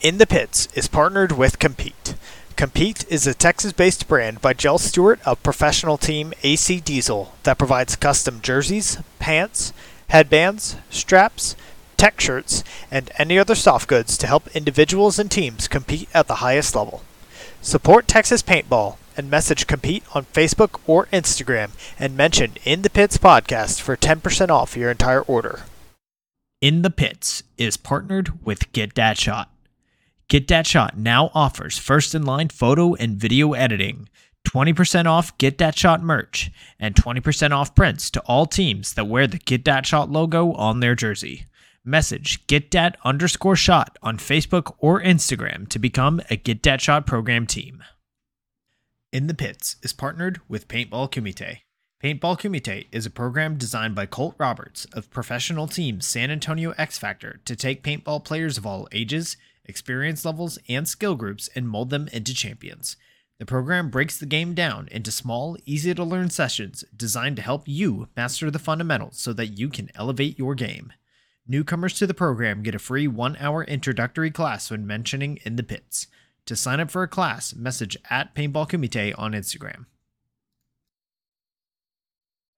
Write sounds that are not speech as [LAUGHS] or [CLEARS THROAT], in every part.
In the Pits is partnered with Compete. Compete is a Texas based brand by Jell Stewart of professional team AC Diesel that provides custom jerseys, pants, headbands, straps, tech shirts, and any other soft goods to help individuals and teams compete at the highest level. Support Texas Paintball and message Compete on Facebook or Instagram and mention In the Pits podcast for 10% off your entire order. In the Pits is partnered with Get That Shot. Get That Shot now offers first in line photo and video editing, 20% off Get That Shot merch, and 20% off prints to all teams that wear the Get That Shot logo on their jersey. Message Get Dat underscore shot on Facebook or Instagram to become a Get Dat Shot program team. In the Pits is partnered with Paintball Kumite. Paintball Kumite is a program designed by Colt Roberts of professional team San Antonio X Factor to take paintball players of all ages, experience levels, and skill groups and mold them into champions. The program breaks the game down into small, easy to learn sessions designed to help you master the fundamentals so that you can elevate your game. Newcomers to the program get a free one hour introductory class when mentioning in the pits. To sign up for a class, message at Paintball Kumite on Instagram.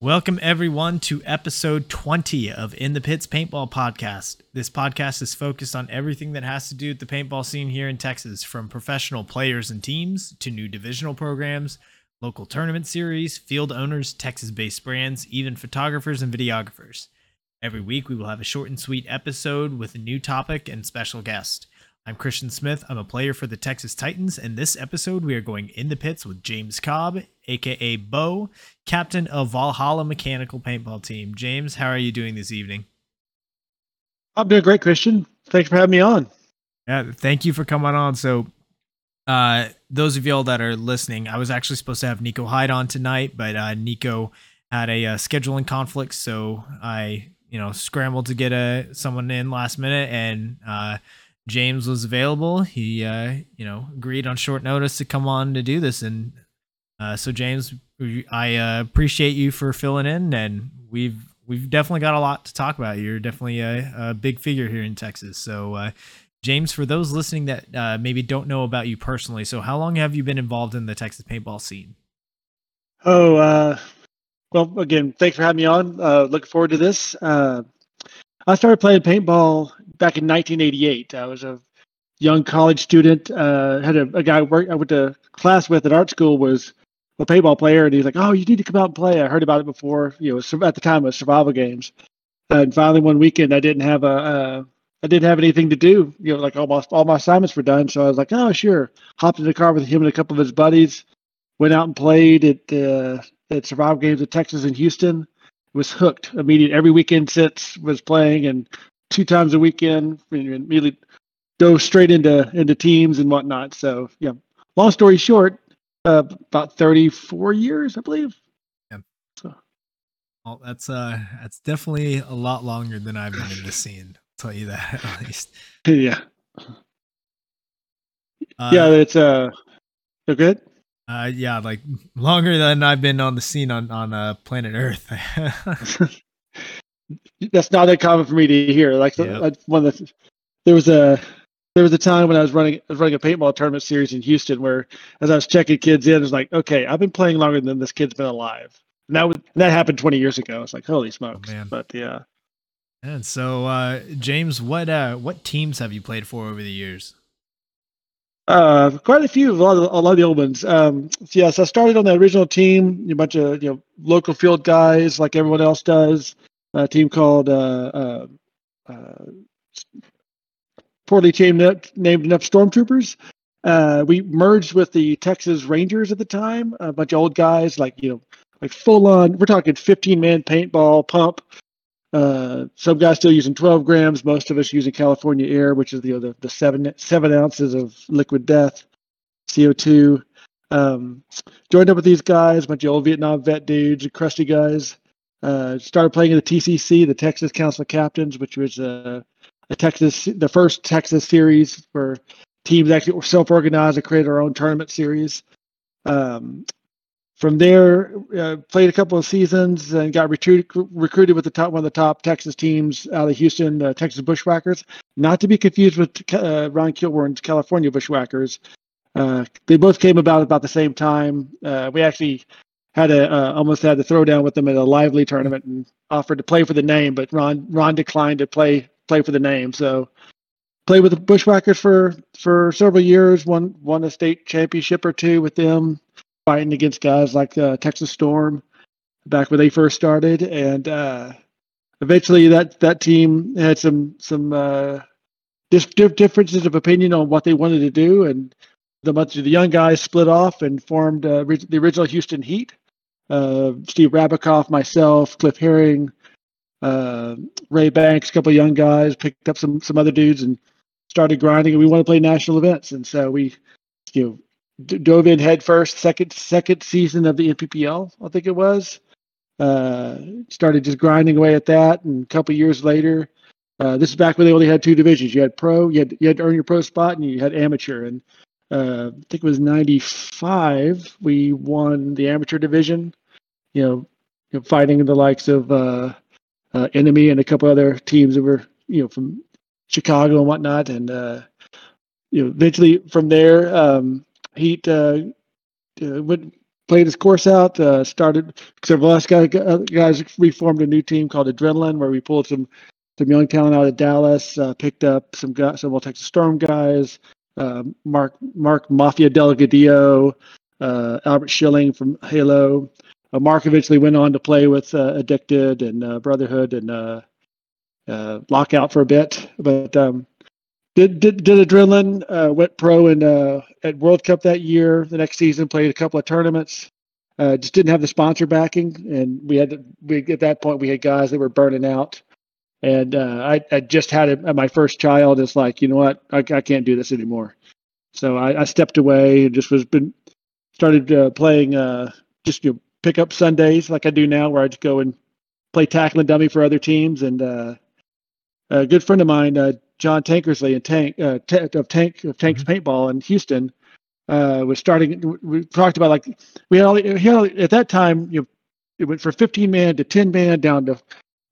Welcome, everyone, to episode 20 of In the Pits Paintball Podcast. This podcast is focused on everything that has to do with the paintball scene here in Texas, from professional players and teams to new divisional programs, local tournament series, field owners, Texas based brands, even photographers and videographers. Every week, we will have a short and sweet episode with a new topic and special guest. I'm Christian Smith. I'm a player for the Texas Titans, and this episode we are going in the pits with James Cobb, aka Beaux, captain of Valhalla Mechanical Paintball Team. James, how are you doing this evening? I'm doing great, Christian. Thanks for having me on. Yeah, thank you for coming on. So, uh, those of y'all that are listening, I was actually supposed to have Nico Hyde on tonight, but uh, Nico had a uh, scheduling conflict, so I, you know, scrambled to get a someone in last minute, and uh, James was available. He, uh, you know, agreed on short notice to come on to do this, and uh, so James, I uh, appreciate you for filling in, and we've we've definitely got a lot to talk about. You're definitely a, a big figure here in Texas. So, uh, James, for those listening that uh, maybe don't know about you personally, so how long have you been involved in the Texas paintball scene? Oh, uh, well, again, thanks for having me on. Uh, looking forward to this. Uh, I started playing paintball back in 1988. I was a young college student. Uh, had a, a guy work, I went to class with at art school was a paintball player, and he's like, "Oh, you need to come out and play." I heard about it before. You know, at the time it was survival games. And finally, one weekend, I didn't have a, uh, I didn't have anything to do. You know, like almost all my assignments were done. So I was like, "Oh, sure." Hopped in the car with him and a couple of his buddies. Went out and played at uh, at survival games in Texas and Houston. Was hooked immediately. Every weekend since was playing, and two times a weekend. Immediately dove straight into into teams and whatnot. So yeah, long story short, uh, about 34 years, I believe. Yeah. So. Well, that's uh, that's definitely a lot longer than I've been in the scene. I'll tell you that [LAUGHS] at least. [LAUGHS] yeah. Uh, yeah, it's uh, so good. Uh, yeah, like longer than I've been on the scene on on uh, planet Earth. [LAUGHS] That's not that common for me to hear. Like yep. one of the, there was a there was a time when I was running I was running a paintball tournament series in Houston where as I was checking kids in, it was like, okay, I've been playing longer than this kid's been alive. And that that happened 20 years ago. It's like holy smokes. Oh, but yeah. And so, uh, James, what uh, what teams have you played for over the years? Uh, quite a few, a lot of, a lot of the old ones. Um, so yes, yeah, so I started on the original team, a bunch of you know local field guys like everyone else does. A team called uh, uh, uh poorly named, named enough stormtroopers. Uh, we merged with the Texas Rangers at the time, a bunch of old guys, like you know, like full on. We're talking 15 man paintball pump. Uh, some guys still using 12 grams. Most of us using California Air, which is know, the the seven seven ounces of liquid death, CO2. Um, joined up with these guys, a bunch of old Vietnam vet dudes, crusty guys. Uh, started playing in the TCC, the Texas Council of Captains, which was uh, a Texas, the first Texas series where teams actually self-organized and created our own tournament series. Um, from there, uh, played a couple of seasons and got recruited recruited with the top one of the top Texas teams out of Houston, uh, Texas Bushwhackers. Not to be confused with uh, Ron Kilborn's California Bushwhackers. Uh, they both came about about the same time. Uh, we actually had a uh, almost had to throw down with them at a lively tournament and offered to play for the name, but Ron Ron declined to play play for the name. So played with the Bushwhackers for for several years. Won won a state championship or two with them fighting against guys like uh, Texas Storm back when they first started, and uh, eventually that that team had some some uh, differences of opinion on what they wanted to do, and the bunch of the young guys split off and formed uh, the original Houston Heat. Uh, Steve Rabakoff, myself, Cliff Herring, uh, Ray Banks, a couple of young guys, picked up some some other dudes and started grinding. And we want to play national events, and so we, you know, dove in head first. Second second season of the NPPL, I think it was. Uh, started just grinding away at that, and a couple years later, uh, this is back when they only had two divisions. You had pro, you had you had to earn your pro spot, and you had amateur. And uh, I think it was '95 we won the amateur division. You know, you know fighting the likes of uh, uh, Enemy and a couple other teams that were you know from Chicago and whatnot. And uh, you know, eventually from there, um, Heat uh, uh, went played his course out. Uh, started several last guys, guys reformed a new team called Adrenaline, where we pulled some some young talent out of Dallas. Uh, picked up some guys, several Texas Storm guys. Uh, Mark Mark Mafia Delgadillo, uh, Albert Schilling from Halo. Uh, Mark eventually went on to play with uh, Addicted and Brotherhood and Lockout for a bit, but um, did did did adrenaline uh, went pro in uh, at World Cup that year. The next season played a couple of tournaments. Uh, just didn't have the sponsor backing, and we had to, we at that point we had guys that were burning out. And uh, I I just had a, my first child. It's like you know what I, I can't do this anymore. So I, I stepped away and just was been started uh, playing uh, just you know, pick up Sundays like I do now, where I just go and play tackle and dummy for other teams. And a good friend of mine John Tankersley and Tank uh, t- of Tank of Tank's mm-hmm. Paintball in Houston uh, was starting. We talked about like we had, all, had at that time. You know, it went from 15 man to 10 man down to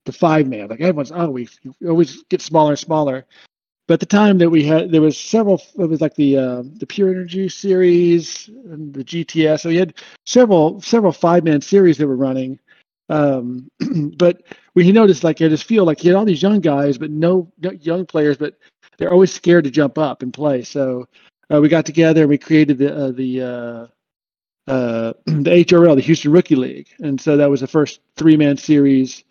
to five man. Like everyone's oh we always get smaller and smaller. But at the time that we had, there was several. It was like the uh, the Pure Energy series and the GTS. So we had several several five man series that were running. Um, [CLEARS THROAT] but when he noticed, like, I just feel like he had all these young guys, but no, no young players, but they're always scared to jump up and play. So uh, we got together and we created the uh, the uh, uh [CLEARS THROAT] the HRL, the Houston Rookie League, and so that was the first three man series.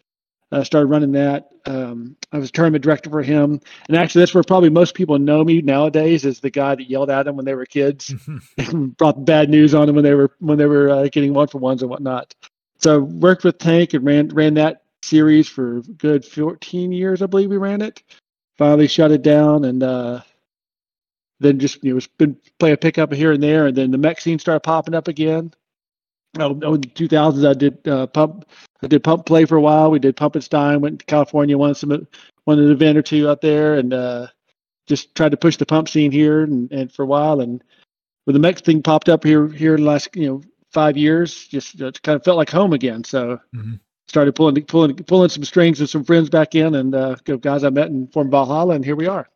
I started running that. Um, I was tournament director for him, and actually, that's where probably most people know me nowadays is the guy that yelled at them when they were kids, and [LAUGHS] [LAUGHS] brought bad news on them when they were when they were uh, getting one for ones and whatnot. So worked with Tank and ran ran that series for good 14 years, I believe we ran it. Finally shut it down and uh, then just you know been play a pickup here and there, and then the mech scene started popping up again. Oh, oh in the 2000s, I did uh, pump. I did pump play for a while. We did pump and stein. Went to California, won some, won an event or two out there, and uh, just tried to push the pump scene here and, and for a while. And when the mech thing popped up here here in the last you know five years, just kind of felt like home again. So mm-hmm. started pulling pulling pulling some strings with some friends back in, and uh, guys I met in formed Valhalla, and here we are.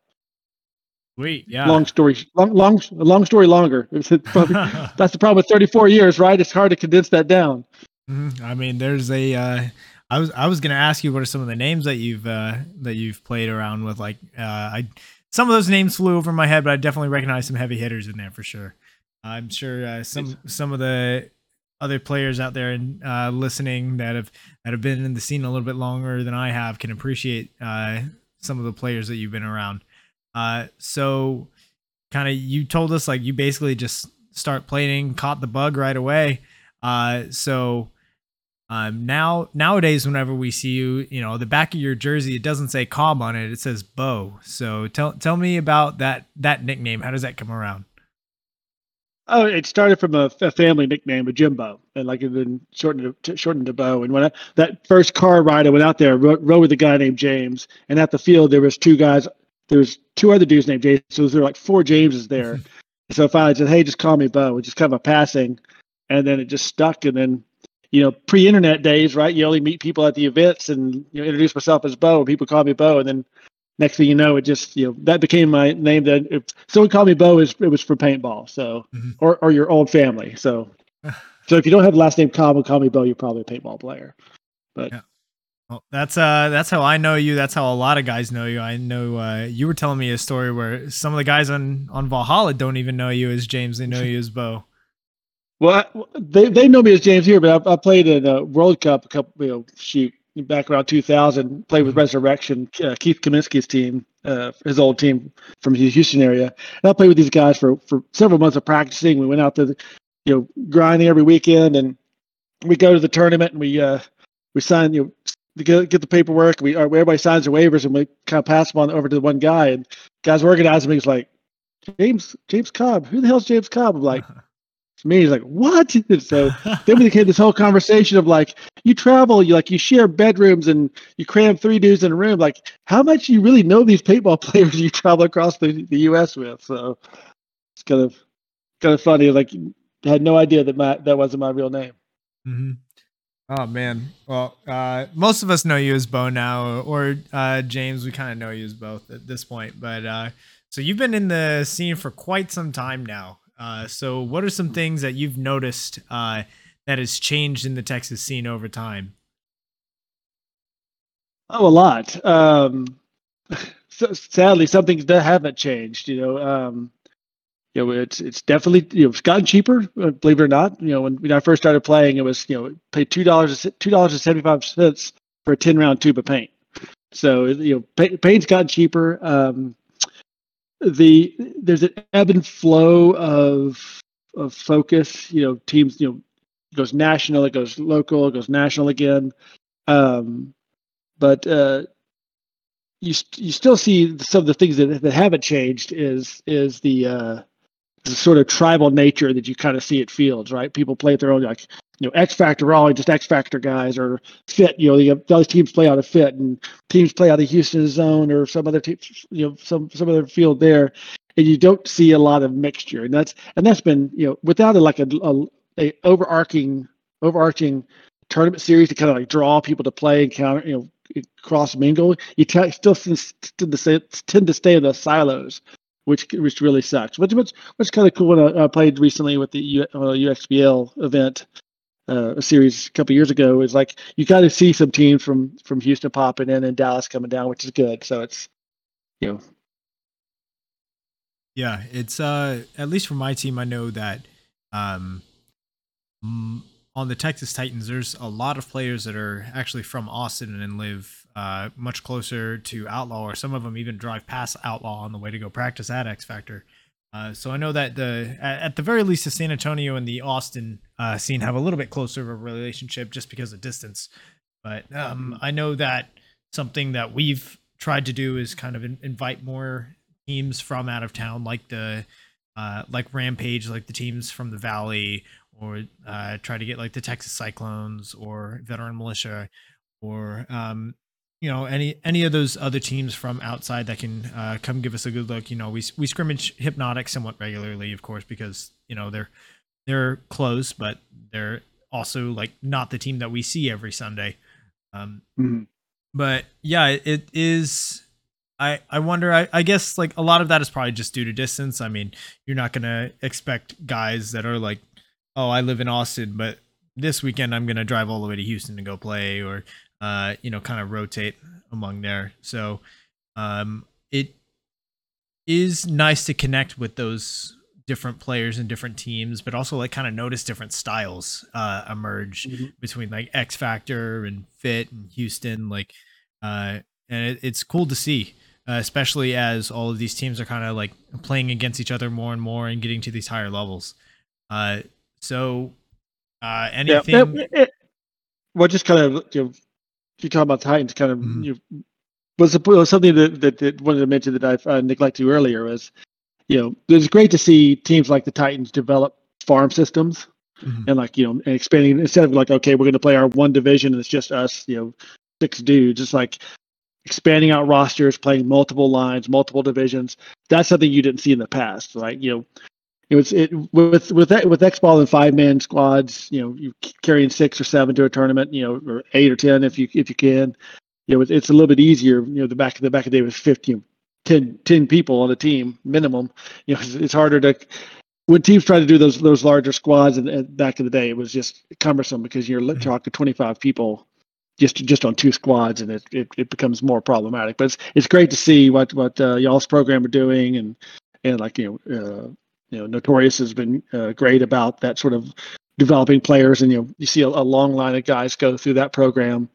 Sweet, yeah. Long story, long, long, long story longer. [LAUGHS] Probably, [LAUGHS] that's the problem with 34 years, right? It's hard to condense that down. Mm-hmm. I mean, there's a. Uh, I was I was gonna ask you what are some of the names that you've uh, that you've played around with. Like, uh, I some of those names flew over my head, but I definitely recognize some heavy hitters in there for sure. I'm sure uh, some some of the other players out there and uh, listening that have that have been in the scene a little bit longer than I have can appreciate uh, some of the players that you've been around. Uh, so, kind of, you told us like you basically just start playing, caught the bug right away. Uh, so. Um, now nowadays, whenever we see you, you know the back of your jersey, it doesn't say Cobb on it; it says Beaux. So tell tell me about that that nickname. How does that come around? Oh, it started from a, a family nickname, a Jimbo, and like it been shortened to, shortened to Beaux. And when I, that first car ride, I went out there, rode with a guy named James, and at the field there was two guys. There was two other dudes named James, so there were like four Jameses there. [LAUGHS] so finally I said, "Hey, just call me Beaux," which is kind of a passing. and then it just stuck. And then, you know, pre-internet days, right? You only meet people at the events, and you know, introduce myself as Beaux. And people call me Beaux, and then next thing you know, it just you know that became my name. That if someone called me Beaux, is it was for paintball. So, mm-hmm. or or your old family. So, [LAUGHS] so if you don't have the last name Cobb and call me Beaux, you're probably a paintball player. But yeah. Well, that's uh that's how I know you. That's how a lot of guys know you. I know uh, you were telling me a story where some of the guys on on Valhalla don't even know you as James. They know you as Beaux. Well, they they know me as James here, but I, I played in a World Cup a couple you know shoot back around 2000. Played with mm-hmm. Resurrection, uh, Keith Kaminsky's team, uh, his old team from the Houston area. And I played with these guys for for several months of practicing. We went out to the, you know grinding every weekend, and we go to the tournament and we uh we sign you know get, get the paperwork. We everybody signs their waivers, and we kind of pass them on over to the one guy. And guys organizing me. He's like, James James Cobb. Who the hell's James Cobb? I'm like, [LAUGHS] it's me. He's like, what? [LAUGHS] And so [LAUGHS] then we became this whole conversation of like, you travel, you like you share bedrooms, and you cram three dudes in a room. Like, how much you really know these paintball players you travel across the, the U.S. with? So it's kind of kind of funny. Like, I had no idea that my that wasn't my real name. Mm-hmm. Oh man. Well, uh, most of us know you as Beaux now, or uh, James. We kind of know you as both at this point. But uh, so you've been in the scene for quite some time now. Uh, so what are some things that you've noticed uh, that has changed in the Texas scene over time? Oh, a lot. Um, [LAUGHS] so sadly, some things that haven't changed. You know, um, you know, it's it's definitely you know it's gotten cheaper. Uh, believe it or not, you know, when, when I first started playing, it was you know paid two dollars two dollars and seventy five cents for a ten round tube of paint. So you know, paint, paint's gotten cheaper. Um, the there's an ebb and flow of of focus. You know, teams you know goes national, it goes local, it goes national again. Um, but uh, you you still see some of the things that, that haven't changed is is the uh, the sort of tribal nature that you kind of see at fields, right? People play at their own like you know X Factor, all just X Factor guys, or Fit. You know, have, those teams play out of Fit, and teams play out of Houston Zone or some other team, you know, some some other field there, and you don't see a lot of mixture, and that's and that's been you know without a, like a, a, a overarching overarching tournament series to kind of like draw people to play and counter, you know, cross mingle. You t- still tend to, stay, tend to stay in the silos which which really sucks. Which which which kind of cool when I, I, played recently with the U, uh, USXBL event, uh, a series a couple years ago. Is like you kind of see some teams from from Houston popping in and Dallas coming down, which is good. So it's you know. Yeah, it's uh at least for my team, I know that um on the Texas Titans, there's a lot of players that are actually from Austin and live uh, much closer to Outlaw, or some of them even drive past Outlaw on the way to go practice at X Factor. Uh, so I know that the at, at, the very least, the San Antonio and the Austin uh, scene have a little bit closer of a relationship just because of distance. But um, I know that something that we've tried to do is kind of in, invite more teams from out of town, like the uh, like Rampage, like the teams from the Valley, or uh, try to get like the Texas Cyclones or Veteran Militia or um, you know any any of those other teams from outside that can uh, come give us a good look. You know, we we scrimmage Hypnotic somewhat regularly, of course, because you know they're they're close, but they're also like not the team that we see every Sunday. Um, mm-hmm. But yeah, it is. I, I wonder I, I guess like a lot of that is probably just due to distance. I mean, you're not gonna expect guys that are like oh, I live in Austin, but this weekend I'm going to drive all the way to Houston to go play or, uh, you know, kind of rotate among there. So um, it is nice to connect with those different players and different teams, but also like kind of notice different styles uh, emerge mm-hmm. between like X Factor and Fit and Houston. Like, uh, and it, it's cool to see. Uh, especially as all of these teams are kind of like playing against each other more and more and getting to these higher levels. Uh, so, uh, anything? Yeah, it, well, just kind of you know, you talk about Titans, kind of mm-hmm. you know, was, was something that, that, that wanted to mention that I uh, neglected earlier was, you know, it's great to see teams like the Titans develop farm systems mm-hmm. and like you know, and expanding instead of like okay, we're going to play our one division and it's just us, you know, six dudes. It's like expanding out rosters, playing multiple lines, multiple divisions. That's something you didn't see in the past, right? You know, it was it with with with X ball and five man squads. You know, you carrying six or seven to a tournament. You know, or eight or ten if you if you can. You know, it's, it's a little bit easier. You know, the back of the back of the day was 15, 10, 10 people on a team minimum. You know, it's, it's harder to when teams try to do those those larger squads and, and back in the day, it was just cumbersome because you're mm-hmm. talking 25 people just just on two squads, and it, it, it becomes more problematic. But it's it's great to see what what uh, y'all's program are doing, and and like you know uh, you know Notorious has been uh, great about that sort of developing players, and you know you see a, a, long line of guys go through that program.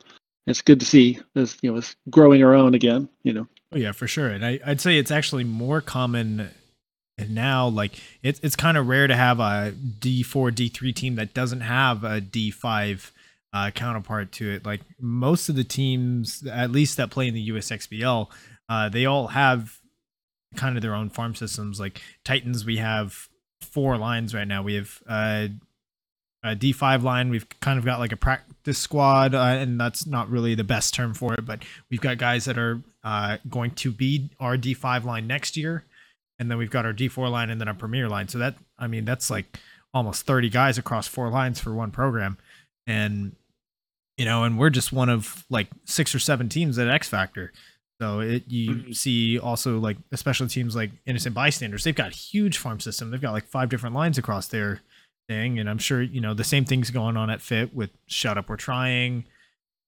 It's good to see this you know it's growing our own again. You know. Oh yeah, for sure, and I, I'd say it's actually more common now like it's it's kind of rare to have a D4 D3 team that doesn't have a D5 uh, counterpart to it. Like most of the teams, at least that play in the USXBL, uh, they all have kind of their own farm systems. Like Titans, we have four lines right now. We have uh, a D5 line. We've kind of got like a practice squad, uh, and that's not really the best term for it, but we've got guys that are uh, going to be our D5 line next year and then we've got our D4 line and then our Premier line. So that I mean that's like almost 30 guys across four lines for one program. And you know, and we're just one of like six or seven teams at X Factor. So it you mm-hmm. see also like especially teams like Innocent Bystanders, they've got huge farm system. They've got like five different lines across their thing. And I'm sure, you know, the same things going on at Fit with Shut Up We're Trying.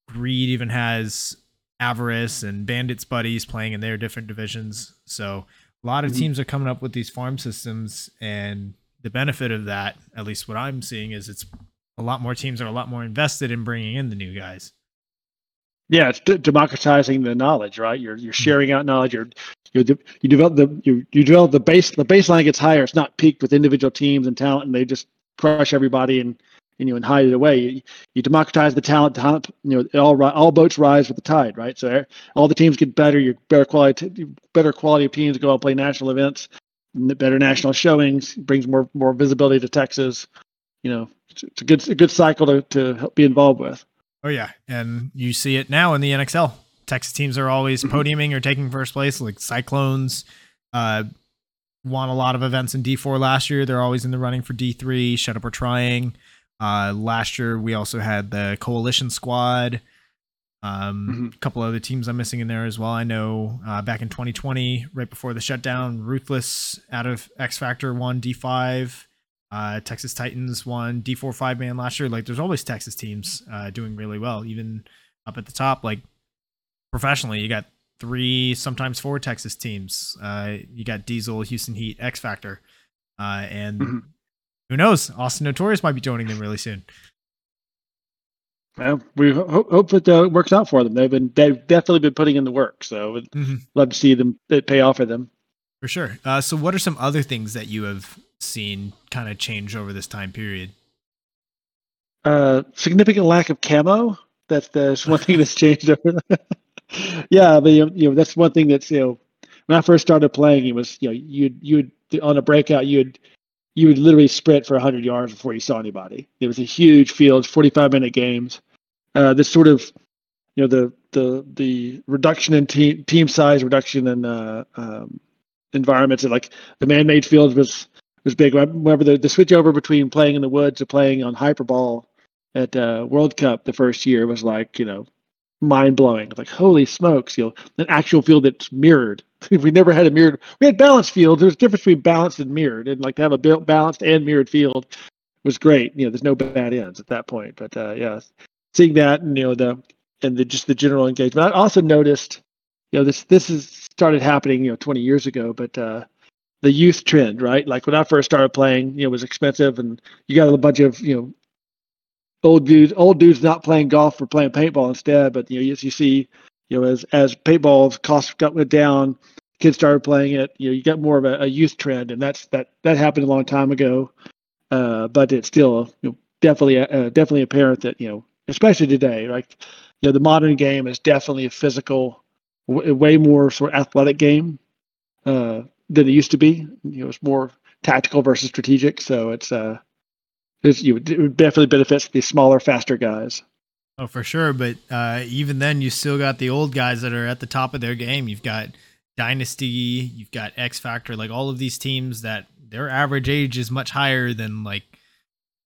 Greed even has Avarice and Bandits buddies playing in their different divisions. So a lot of mm-hmm. teams are coming up with these farm systems, and the benefit of that, at least what I'm seeing, is it's a lot more teams are a lot more invested in bringing in the new guys. Yeah, it's d- democratizing the knowledge, right? You're you're mm-hmm. sharing out knowledge. You're you you develop the you you develop the base. The baseline gets higher. It's not peaked with individual teams and talent, and they just crush everybody and and you know and hide it away. You, you democratize the talent. Talent, you know, all all boats rise with the tide, right? So all the teams get better. You better quality, better quality of teams go out play national events, better national showings, brings more more visibility to Texas. You know, it's, it's a good a good cycle to to be involved with. Oh yeah, and you see it now in the NXL. Texas teams are always [CLEARS THROAT] podiuming or taking first place, like Cyclones. Uh, won a lot of events in D4 last year. They're always in the running for D3. Shut up, we're trying. Uh, last year we also had the Coalition Squad. Um, mm-hmm. A couple other teams I'm missing in there as well. I know uh, back in 2020, right before the shutdown, Ruthless out of X Factor won D5. Uh, Texas Titans won D4 five man last year. Like, there's always Texas teams uh, doing really well, even up at the top. Like, professionally, you got three, sometimes four Texas teams. Uh, you got Diesel, Houston Heat, X Factor, uh, and mm-hmm who knows? Austin Notorious might be joining them really soon. Well, we hope, hope that uh, it works out for them. They've been they've definitely been putting in the work, so mm-hmm. love to see them it pay off for them. For sure. Uh, so, what are some other things that you have seen kind of change over this time period? Uh, significant lack of camo. That's the one thing that's changed over. [LAUGHS] yeah, but you know, that's one thing that's you know when I first started playing, it was you know you'd you'd on a breakout you'd you would literally sprint for 100 yards before you saw anybody. It was a huge field, 45 minute games. Uh, this sort of, you know, the the the reduction in team team size, reduction in uh, um, environments, and like the man-made fields was was big. Remember the the switch over between playing in the woods to playing on hyperball at uh, World Cup the first year was like you know mind blowing. Like holy smokes, you know, an actual field that's mirrored. [LAUGHS] we never had a mirrored. We had balanced fields. There's a difference between balanced and mirrored, and like to have a balanced and mirrored field was great. You know, there's no bad ends at that point. But uh, yeah, seeing that and you know the and the just the general engagement. I also noticed, you know, this this has started happening you know 20 years ago, but uh, the youth trend, right? Like when I first started playing, you know, it was expensive, and you got a bunch of you know old dudes, old dudes not playing golf or playing paintball instead. But you know, as you see, you know, as as paintball's costs got went down, kids started playing it. You know, you got more of a, a youth trend, and that's that that happened a long time ago. Uh, but it's still you know, definitely uh, definitely apparent that you know, especially today, like you know, the modern game is definitely a physical, w- way more sort of athletic game uh, than it used to be. You know, it's more tactical versus strategic. So it's uh, it's, you it definitely benefits the smaller, faster guys. Oh, for sure. But uh, even then, you still got the old guys that are at the top of their game. You've got Dynasty, you've got X Factor, like all of these teams that their average age is much higher than like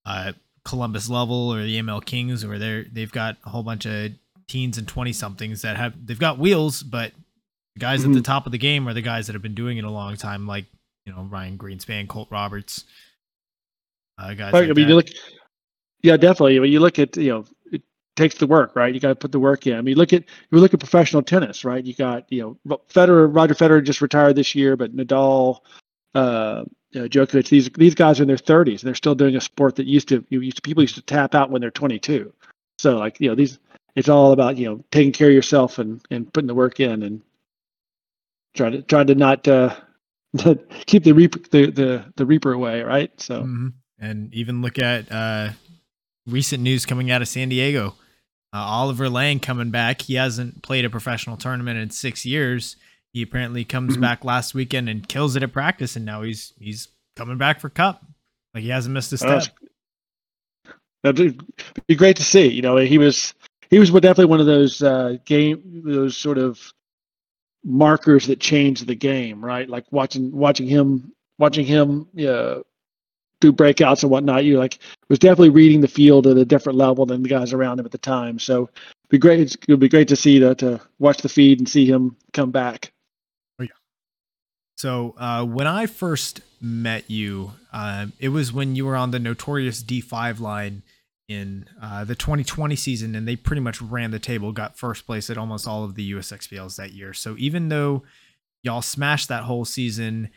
uh, Columbus Level or the ML Kings, where they're they've got a whole bunch of teens and twenty somethings that have they've got wheels, but the guys mm-hmm. at the mm-hmm. top of the game are the guys that have been doing it a long time, like you know Ryan Greenspan, Colt Roberts, uh, guys. Right, like I mean, you look, yeah, definitely. I mean, you look at you know it takes the work, right? You got to put the work in. I mean, look at you look at professional tennis, right? You got you know Federer, Roger Federer just retired this year, but Nadal, uh, you know, Djokovic, these these guys are in their 30s and they're still doing a sport that used to you used to people used to tap out when they're 22. So like you know these it's all about you know taking care of yourself and and putting the work in and trying to trying to not uh, [LAUGHS] keep the reaper the, the the reaper away, right? So mm-hmm. and even look at uh, recent news coming out of San Diego. Uh, Oliver Lang coming back. He hasn't played a professional tournament in six years he apparently comes mm-hmm. back last weekend and kills it at practice, and now he's he's coming back for Cup. Like he hasn't missed a step. that'd be great to see. You know, he was he was definitely one of those uh, game those sort of markers that changed the game, right? Like watching watching him watching him uh, do breakouts and whatnot. You like was definitely reading the field at a different level than the guys around him at the time. So it'd be great. It would be great to see that to watch the feed and see him come back. Yeah. So uh, when I first met you, uh, it was when you were on the notorious D5 line in uh, the 2020 season, and they pretty much ran the table, got first place at almost all of the USXBLs that year. So even though y'all smashed that whole season,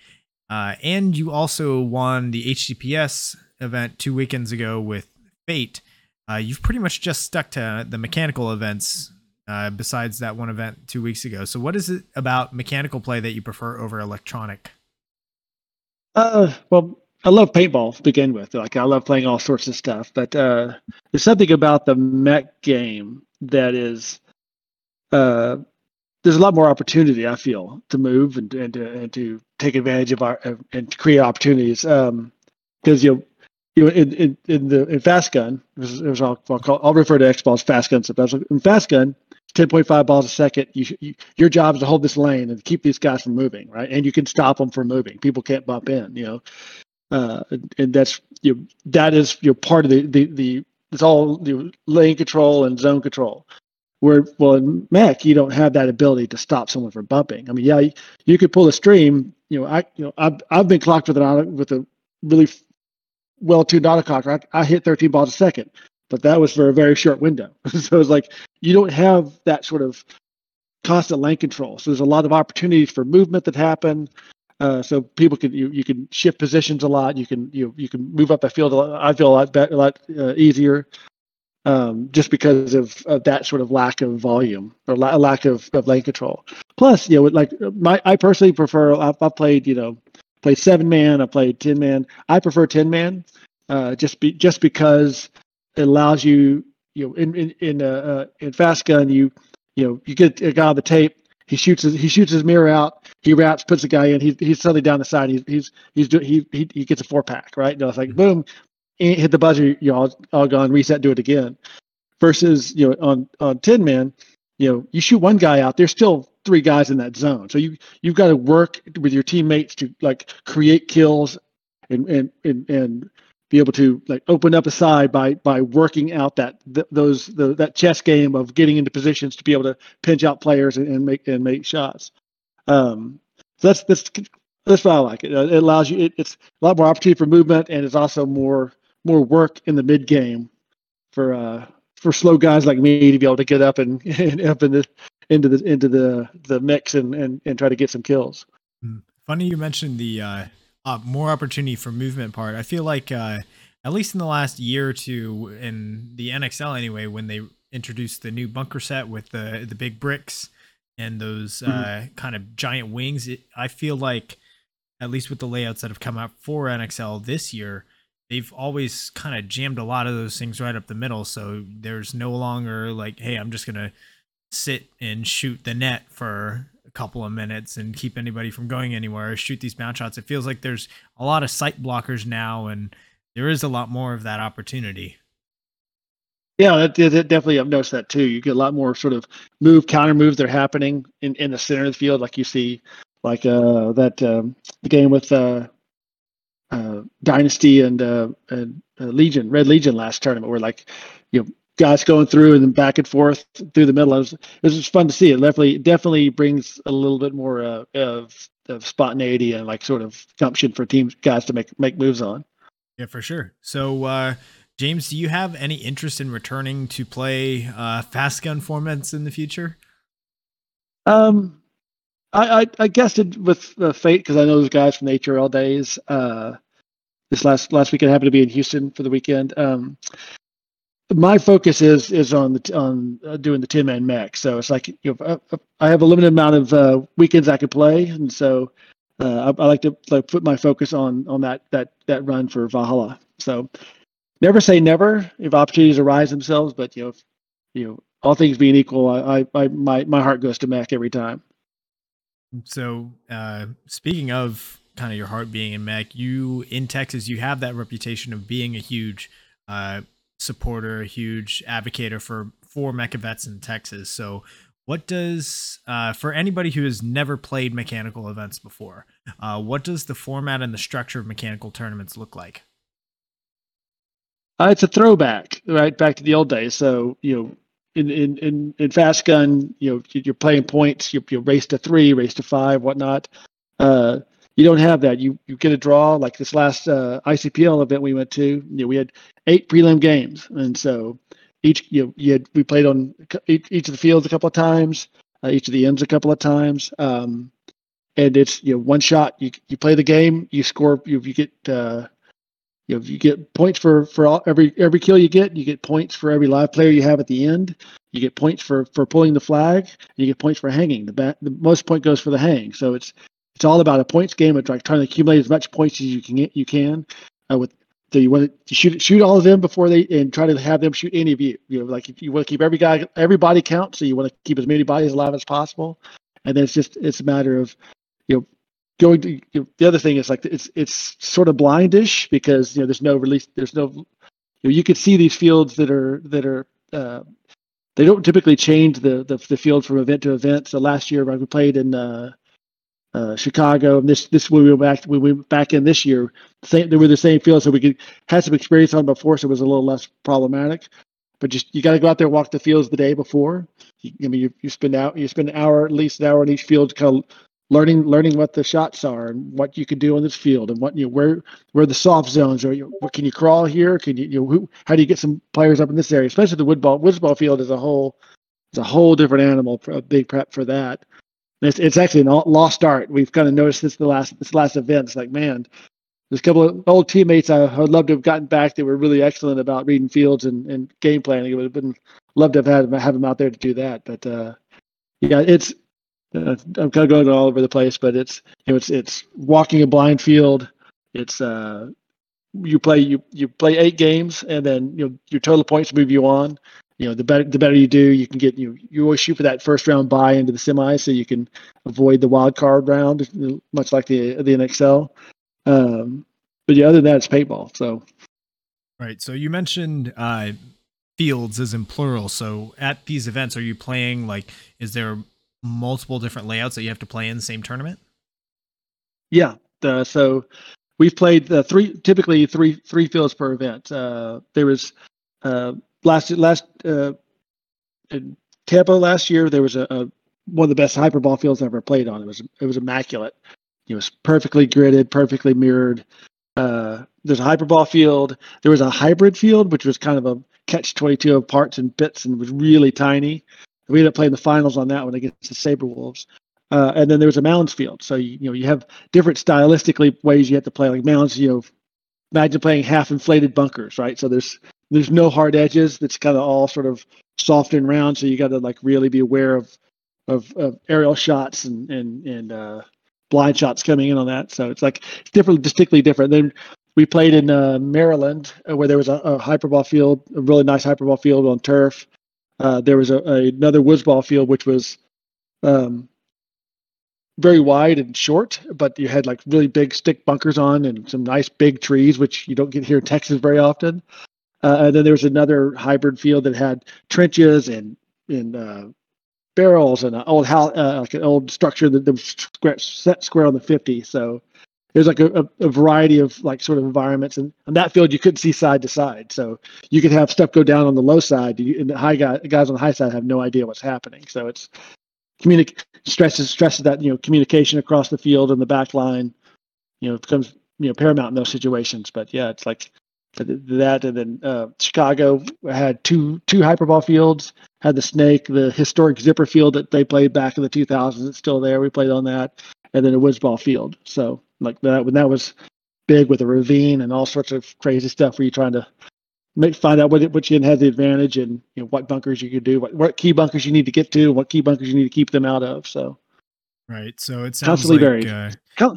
uh, and you also won the HCPS event two weekends ago with Fate, uh, you've pretty much just stuck to the mechanical events uh, besides that one event two weeks ago. So, what is it about mechanical play that you prefer over electronic? Uh, well, I love paintball to begin with. Like, I love playing all sorts of stuff, but uh, there's something about the mech game that is, uh, there's a lot more opportunity. I feel to move and and to, and to take advantage of our and create opportunities. Um, because you know, you know, in, in, in the in fast gun, it was, I'll, I'll, call, I'll refer to X ball as fast gun. So in fast gun, 10.5 balls a second. You, you, your job is to hold this lane and keep these guys from moving, right? And you can stop them from moving. People can't bump in, you know. Uh, and that's you know, that is you know, part of the the the it's all you know, lane control and zone control. Where well in mech you don't have that ability to stop someone from bumping. I mean, yeah, you, you could pull a stream. You know, I you know I've I've been clocked with an with a really well tuned autococker. I, I hit 13 balls a second but that was for a very short window. [LAUGHS] so it's like you don't have that sort of constant lane control. So there's a lot of opportunities for movement that happen. Uh, so people can you, you can shift positions a lot. You can you you can move up the field. A lot, I feel a lot better, a lot uh, easier, um, just because of, of, that sort of lack of volume or la- lack of, of lane control. Plus, you know, like my I personally prefer. I've, I've played you know played seven man. I played ten man. I prefer ten man, uh, just be just because it allows you, you know, in in in, uh, uh, in fast gun, you you know, you get a guy on the tape. He shoots his he shoots his mirror out. He wraps, puts a guy in. He's he's suddenly down the side. He's he's he's doing he he, he gets a four pack right. You know, it's like mm-hmm. boom, hit the buzzer. You all all gone. Reset. Do it again. Versus you know on on ten man, you know you shoot one guy out. There's still three guys in that zone. So you you've got to work with your teammates to like create kills and and and, and be able to like open up a side by by working out that th- those the, that chess game of getting into positions to be able to pinch out players and, and make and make shots. Um, so that's that's that's why I like it. It allows you. It, it's a lot more opportunity for movement, and it's also more more work in the mid game for uh for slow guys like me to be able to get up and, [LAUGHS] and up in the into the into the the mix and and, and try to get some kills. Hmm. Funny you mentioned the uh, uh, more opportunity for movement part. I feel like uh, at least in the last year or two in the NXL anyway, when they introduced the new bunker set with the the big bricks and those uh, mm-hmm. uh, kind of giant wings, it, I feel like at least with the layouts that have come out for NXL this year, they've always kind of jammed a lot of those things right up the middle. So there's no longer like, hey, I'm just gonna sit and shoot the net for a couple of minutes and keep anybody from going anywhere or shoot these bounce shots. It feels like there's a lot of sight blockers now, and there is a lot more of that opportunity. Yeah, that, that definitely I've noticed that too. You get a lot more sort of move counter moves that are happening in, in the center of the field, like you see, like uh, that um, the game with uh, uh, Dynasty and, uh, and uh, Legion, Red Legion last tournament, where like you know guys going through and then back and forth through the middle. It was, it was just fun to see. It definitely definitely brings a little bit more uh, of of spontaneity and like sort of gumption for teams guys to make make moves on. Yeah, for sure. So, uh, James, do you have any interest in returning to play uh, fast gun formats in the future? Um, I I, I guessed it with uh, fate because I know those guys from the HRL days. Uh, this last last weekend I happened to be in Houston for the weekend. Um, my focus is is on the on uh, doing the ten man mech. So it's like you know, uh, uh, I have a limited amount of uh, weekends I could play, and so uh, I, I, like to like put my focus on on that that that run for Valhalla. So never say never if opportunities arise themselves, but you know, if, you know, all things being equal, I, I, my my heart goes to mech every time. So uh, speaking of kind of your heart being in mech, you in Texas, you have that reputation of being a huge supporter, a huge advocate for for mech events in Texas. So, what does uh, for anybody who has never played mechanical events before, uh, what does the format and the structure of mechanical tournaments look like? Uh, it's a throwback, right back to the old days. So you know, in in in, in fast gun, you know, you're playing points. You, you race to three, race to five, whatnot. Uh, you don't have that. You you get a draw like this last uh, ICPL event we went to. You know, we had eight prelim games, and so each you know, you had, we played on each, each of the fields a couple of times, uh, each of the ends a couple of times, um, and it's you know one shot. You you play the game, you score, you you get uh, you know you get points for for all, every every kill you get. You get points for every live player you have at the end. You get points for for pulling the flag. You get points for hanging. The the most point goes for the hang. So it's it's all about a points game. It's like trying to accumulate as much points as you can. You can uh, with so you want to shoot shoot all of them before they and try to have them shoot any of you. You know, like you want to keep every guy everybody count, so you want to keep as many bodies alive as possible. And then it's just it's a matter of you know going to you know, the other thing is like it's it's sort of blindish because you know there's no release there's no you know you can see these fields that are that are uh, they don't typically change the, the the field from event to event. So last year we played in uh, uh, Chicago. And this this we went back we went back in this year. Same, they were the same field, so we could had some experience on before, so it was a little less problematic. But just you got to go out there walk the fields the day before. You, I mean, you, you spend out you spend an hour at least an hour in each field, kind of learning learning what the shots are and what you can do on this field and what you know, where where the soft zones are. You, what can you crawl here? Can you, you know, who, how do you get some players up in this area? Especially the woodball woodball field is a whole it's a whole different animal. A big prep for that. It's, it's actually a lost art. We've kind of noticed this the last this last event. It's like, man, there's a couple of old teammates I would love to have gotten back. They were really excellent about reading fields and, and game planning. It would have been love to have had have them out there to do that. But uh, yeah, it's uh, I'm kind of going all over the place. But it's you know it's it's walking a blind field. It's uh, you play you you play eight games and then you know your total points move you on you know the better the better you do, you can get you you always shoot for that first round buy into the semi, so you can avoid the wild card round, much like the the NXL. Um, but yeah, other than that, it's paintball. So right. So you mentioned uh, fields as in plural. So at these events, are you playing like? Is there multiple different layouts that you have to play in the same tournament? Yeah. Uh, so we've played the three typically three three fields per event. Uh, there was uh, last last uh, in Tampa last year, there was a, a, one of the best hyperball fields I ever played on. It was it was immaculate. It was perfectly gridded, perfectly mirrored. Uh, there's a hyperball field. There was a hybrid field, which was kind of a catch 22 of parts and bits and was really tiny. We ended up playing the finals on that one against the Saber Wolves. Uh, and then there was a mounds field. So you, you know you have different stylistically ways you have to play. Like mounds, you know, imagine playing half inflated bunkers, right? So there's there's no hard edges. That's kind of all sort of soft and round. So you got to like really be aware of, of, of aerial shots and and and uh, blind shots coming in on that. So it's like it's different, distinctly different. Then we played in uh, Maryland uh, where there was a, a hyperball field, a really nice hyperball field on turf. Uh, there was a, a, another ball field which was um, very wide and short, but you had like really big stick bunkers on and some nice big trees, which you don't get here in Texas very often. Uh, and then there was another hybrid field that had trenches and and uh, barrels and an old house, uh, like an old structure that, was square, set square on the 50. So there's like a, a, variety of like sort of environments, and on that field you couldn't see side to side, so you could have stuff go down on the low side, and the high guy, guys on the high side have no idea what's happening. So it's communic stresses stresses that you know communication across the field and the back line, you know, becomes you know paramount in those situations. But yeah, it's like that, and then uh, Chicago had two two hyperball fields. Had the Snake, the historic zipper field that they played back in the 2000s. It's still there. We played on that, and then a woods ball field. So like that when that was big with a ravine and all sorts of crazy stuff where you're trying to make find out what which end has the advantage and you know what bunkers you could do, what, what key bunkers you need to get to, what key bunkers you need to keep them out of. So right. So it sounds constantly like, varied. Uh,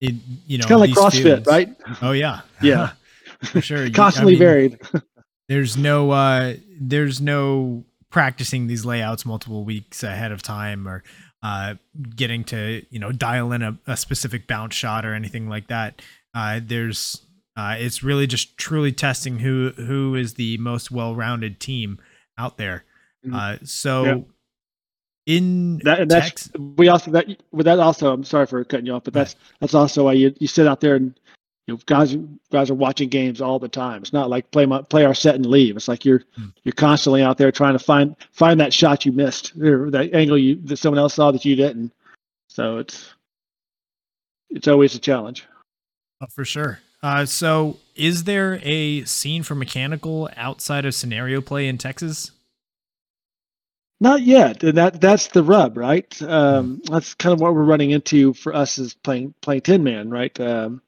it, you know, kind of like CrossFit, fields. right? Oh yeah, yeah, [LAUGHS] for sure. constantly I mean, varied. [LAUGHS] there's no uh, there's no practicing these layouts multiple weeks ahead of time or uh, getting to you know dial in a, a, specific bounce shot or anything like that. Uh, there's uh, it's really just truly testing who who is the most well-rounded team out there. Mm-hmm. Uh, so yeah. in that, that's we also that with that also I'm sorry for cutting you off, but that's that's also why you you sit out there and you know, guys guys are watching games all the time. It's not like play my, play our set and leave. It's like you're mm. you're constantly out there trying to find find that shot you missed or that angle you that someone else saw that you didn't. So it's it's always a challenge. Oh, for sure. Uh, so, is there a scene for mechanical outside of scenario play in Texas? Not yet, and that that's the rub, right? Um, mm. That's kind of what we're running into for us is playing playing Tin Man, right? Um,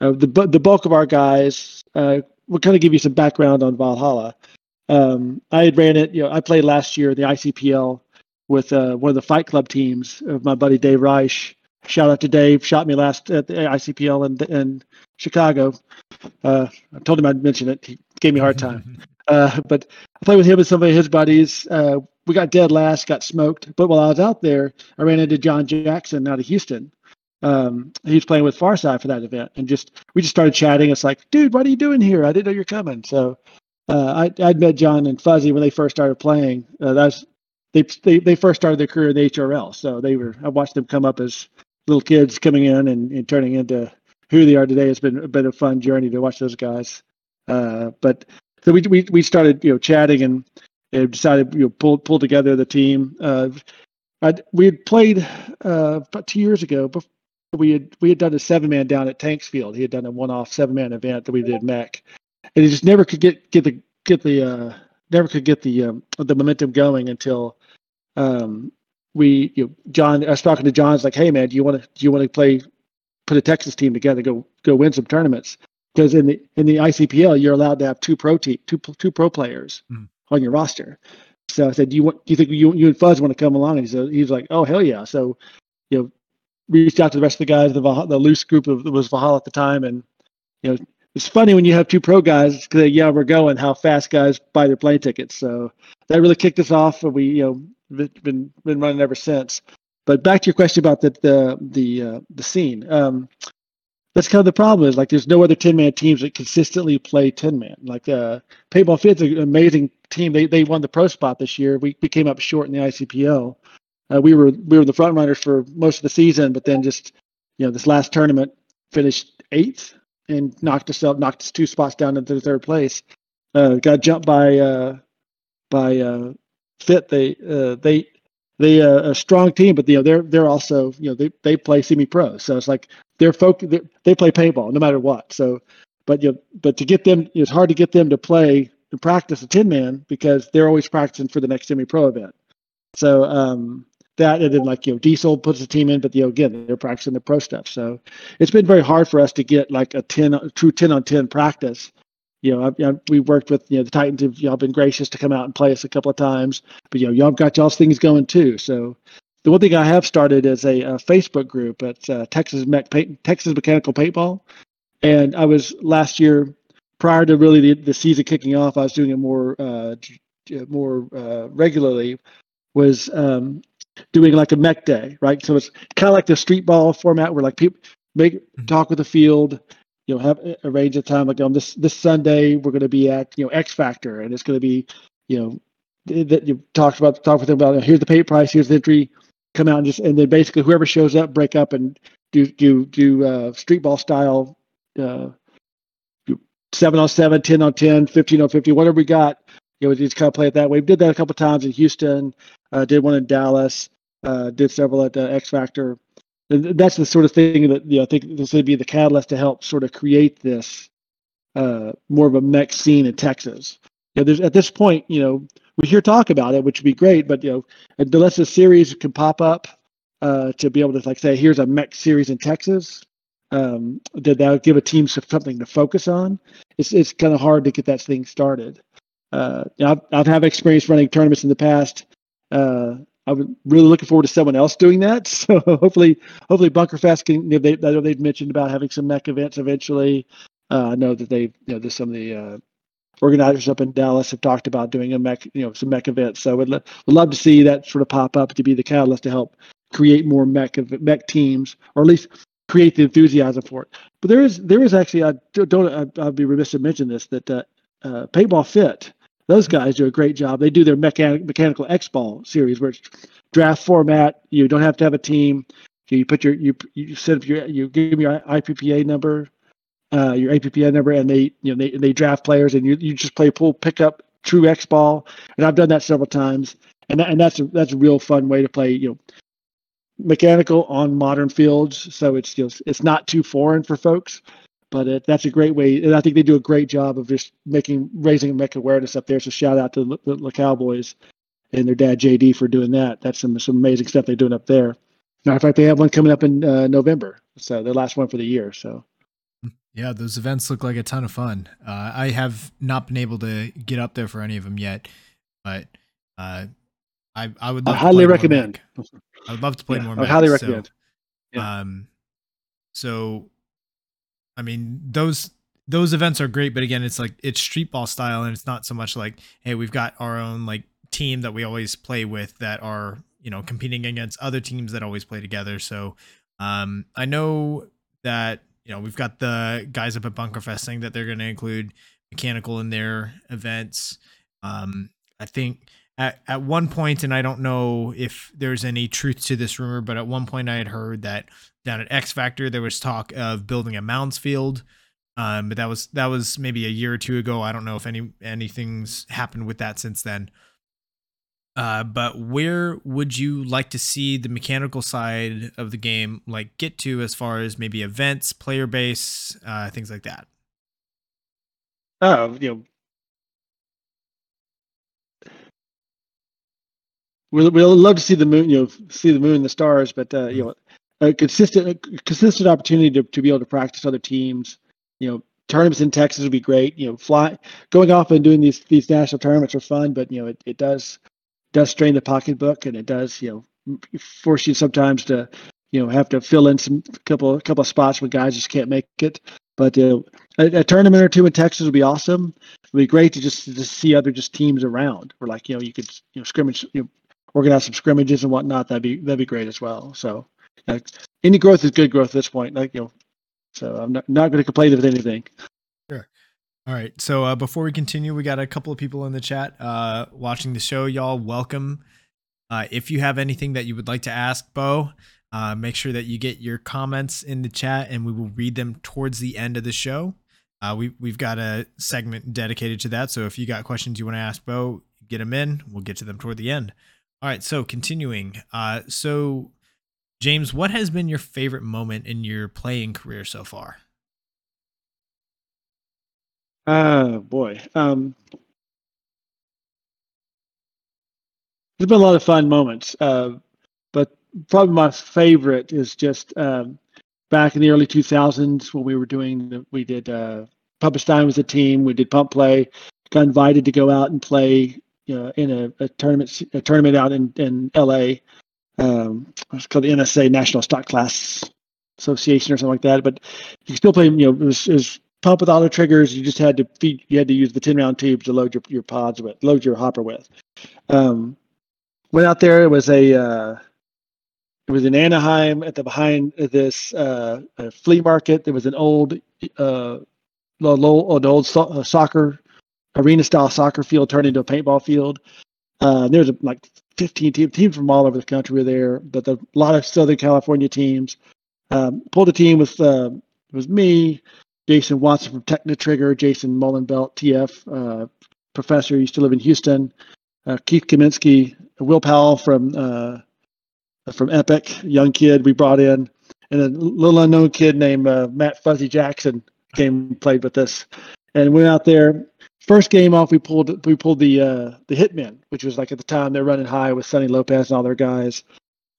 uh, the the bulk of our guys, uh, we'll kind of give you some background on Valhalla. Um, I had ran it, you know, I played last year the ICPL with uh, one of the Fight Club teams of my buddy Dave Reich. Shout out to Dave, shot me last at the ICPL in, in Chicago. Uh, I told him I'd mention it. He gave me a hard time. [LAUGHS] Uh, but I played with him and some of his buddies. Uh, we got dead last, got smoked. But while I was out there, I ran into John Jackson out of Houston, um, he was playing with Farside for that event, and just we just started chatting. It's like, dude, what are you doing here? I didn't know you're coming. So uh, I I'd met John and Fuzzy when they first started playing. Uh, that's they, they they first started their career in the HRL, so they were I watched them come up as little kids coming in and, and turning into who they are today. It's been a been a fun journey to watch those guys. Uh, but so we we we started you know chatting and, and decided you know pull pull together the team. Uh, we had played uh, about two years ago we had we had done a seven man down at Tanksfield. He had done a one off seven man event that we did Mech, and he just never could get get the get the uh, never could get the um, the momentum going until um, we you know, John. I was talking to John. It's like, hey man, do you want to do you want to play put a Texas team together, go go win some tournaments? Because in the in the ICPL, you're allowed to have two pro team, two two pro players mm. on your roster. So I said, do you want? Do you think you you and Fuzz want to come along? And he said, he's like, oh hell yeah. So you know, reached out to the rest of the guys, the the loose group of was Valhalla at the time, and you know it's funny when you have two pro guys because yeah we're going how fast guys buy their plane tickets. So that really kicked us off, and we you know been been running ever since. But back to your question about the the the uh, the scene. Um, that's kind of the problem is like there's no other 10 man teams that consistently play 10 man. Like uh Paintball Fit's an amazing team. They they won the pro spot this year. We, we came up short in the ICPL. Uh, we were we were the front runners for most of the season, but then just you know this last tournament finished eighth and knocked us up, knocked us two spots down into third place. Uh, got jumped by uh, by uh, Fit. They uh, they they uh, a strong team, but you know they're they're also you know they they play semi pro, so it's like they're folk they they play paintball no matter what. So, but you know, but to get them, it's hard to get them to play and practice a tin man because they're always practicing for the next semi pro event. So um, that and then like you know diesel puts the team in but you know again they're practicing the pro stuff. So it's been very hard for us to get like a 10 a true 10 on 10 practice. You know I, I, we worked with you know the titans have y'all been gracious to come out and play us a couple of times. But you know y'all got y'all's things going too. So the one thing i have started is a, a facebook group at uh, texas Mech texas mechanical paintball. And i was last year prior to really the, the season kicking off i was doing it more uh, more uh, regularly was um, doing like a mech day, right? So it's kind of like the street ball format where like people make mm-hmm. talk with the field, you know, have arrange a time like on this this Sunday we're going to be at you know X Factor and it's going to be you know that you talked about talk with them about here's the pay price, here's the entry, come out and just and then basically whoever shows up break up and do do do uh, street ball style, uh, seven on seven, 10 on 10, 15 on 50, whatever we got. You know, we just kind of play it that way. We did that a couple times in Houston. Uh, did one in Dallas. Uh, did several at uh, X Factor. That's the sort of thing that you know, I think this would be the catalyst to help sort of create this uh, more of a mech scene in Texas. You know, there's at this point, you know, we hear talk about it, which would be great, but you know, unless a series can pop up uh, to be able to like say, here's a mech series in Texas, um, that that would give a team something to focus on. It's it's kind of hard to get that thing started. Uh, I've I've had experience running tournaments in the past. Uh, I'm really looking forward to someone else doing that. [LAUGHS] So hopefully, hopefully Bunkerfest can. You know, they, I know they've mentioned about having some mech events eventually. Uh, I know that they, you know, there's some of the uh, organizers up in Dallas have talked about doing a mech, you know, some mech events. So we'd, lo- we'd love to see that sort of pop up to be the catalyst to help create more mech mech teams, or at least create the enthusiasm for it. But there is there is actually I don't I, would be remiss to mention this that uh, uh, Paintball Fit those guys do a great job. They do their mechanic, mechanical X ball series where it's draft format. You don't have to have a team. You put your you you set up your you give them your IPPA number, uh, your APPA number, and they you know they they draft players and you you just play pool pick up true X ball. And I've done that several times, and that, and that's a, that's a real fun way to play. You know, mechanical on modern fields, so it's just it's not too foreign for folks but it, that's a great way. And I think they do a great job of just making raising mech awareness up there. So shout out to the, the, Cowboys and their dad JD for doing that. That's some some amazing stuff they're doing up there. Matter of fact, they have one coming up in uh, November, so the last one for the year. So. Yeah, those events look like a ton of fun. Uh, I have not been able to get up there for any of them yet, but uh, I I would I highly recommend. I would love to play yeah, more. I highly recommend. So, yeah. Um, so I mean, those those events are great, but again, it's like it's street ball style, and it's not so much like, hey, we've got our own like team that we always play with that are you know competing against other teams that always play together. So um, I know that you know we've got the guys up at Bunkerfest saying that they're going to include mechanical in their events. Um, I think at, at one point, and I don't know if there's any truth to this rumor, but at one point I had heard that down at X Factor there was talk of building a Mounds field. Um, but that was that was maybe a year or two ago. I don't know if any anything's happened with that since then. Uh, but where would you like to see the mechanical side of the game like get to as far as maybe events, player base, uh, things like that? Oh, you know, we we love to see the moon, you know, see the moon and the stars, but uh, you know, a consistent a consistent opportunity to, to be able to practice other teams. You know, tournaments in Texas would be great. You know, fly going off and doing these these national tournaments are fun, but you know, it, it does does strain the pocketbook and it does you know force you sometimes to you know have to fill in some couple couple of spots when guys just can't make it. But uh, a, a, tournament or two in Texas would be awesome. It'd be great to just to see other just teams around, or like you know you could you know scrimmage you know organize some scrimmages and whatnot, that'd be that'd be great as well. So any growth is good growth at this point. Like you know, so I'm not not going to complain with anything. Sure. All right. So uh, before we continue, we got a couple of people in the chat uh, watching the show. Y'all, welcome. Uh, if you have anything that you would like to ask Bo, uh, make sure that you get your comments in the chat, and we will read them towards the end of the show. Uh, we we've got a segment dedicated to that. So if you got questions you want to ask Bo, get them in. We'll get to them toward the end. All right, so continuing. Uh, so James, what has been your favorite moment in your playing career so far? Oh boy. Um, there's been a lot of fun moments, uh, but probably my favorite is just um, back in the early 2000s when we were doing the, we did uh, Stein was a team. We did pump play. Got invited to go out and play uh, in a, a, tournament a tournament out in in L.A. Um, it's called the NSA National Stock Class Association or something like that. But you can still play. You know, it was, it was pump with auto triggers. You just had to feed. You had to use the ten round tubes to load your, your pods with, load your hopper with. Um, went out there. It was a uh, it was in Anaheim at the behind this uh, flea market. There was an old uh, an old so- uh, soccer arena style soccer field turned into a paintball field. Uh, there's like 15 teams, teams from all over the country were there, but the, a lot of Southern California teams. Um, pulled a team with uh, was me, Jason Watson from Technotrigger, Jason Mullenbelt, TF uh, professor, used to live in Houston, uh, Keith Kaminsky, Will Powell from uh, from Epic, young kid we brought in, and a little unknown kid named uh, Matt Fuzzy Jackson came and played with us, and went out there. First game off, we pulled we pulled the uh, the Hitmen, which was like at the time they're running high with Sonny Lopez and all their guys.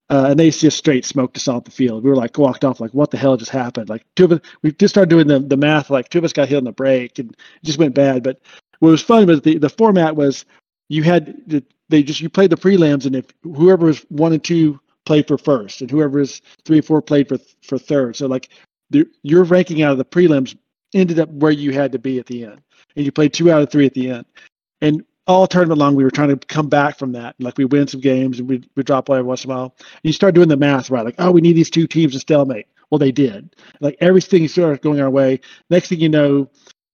Uh, and they just straight smoked us off the field. We were like walked off like, what the hell just happened? Like two of us, we just started doing the, the math. Like two of us got hit on the break and it just went bad. But what was fun was the, the format was you had they just you played the prelims and if whoever was one and two played for first and whoever was three or four played for for third. So like the, your ranking out of the prelims ended up where you had to be at the end, and you played two out of three at the end. And all tournament long, we were trying to come back from that. Like we win some games and we we drop away every once in a while. And you start doing the math, right? Like, oh, we need these two teams to stalemate. Well, they did. Like everything started going our way. Next thing you know,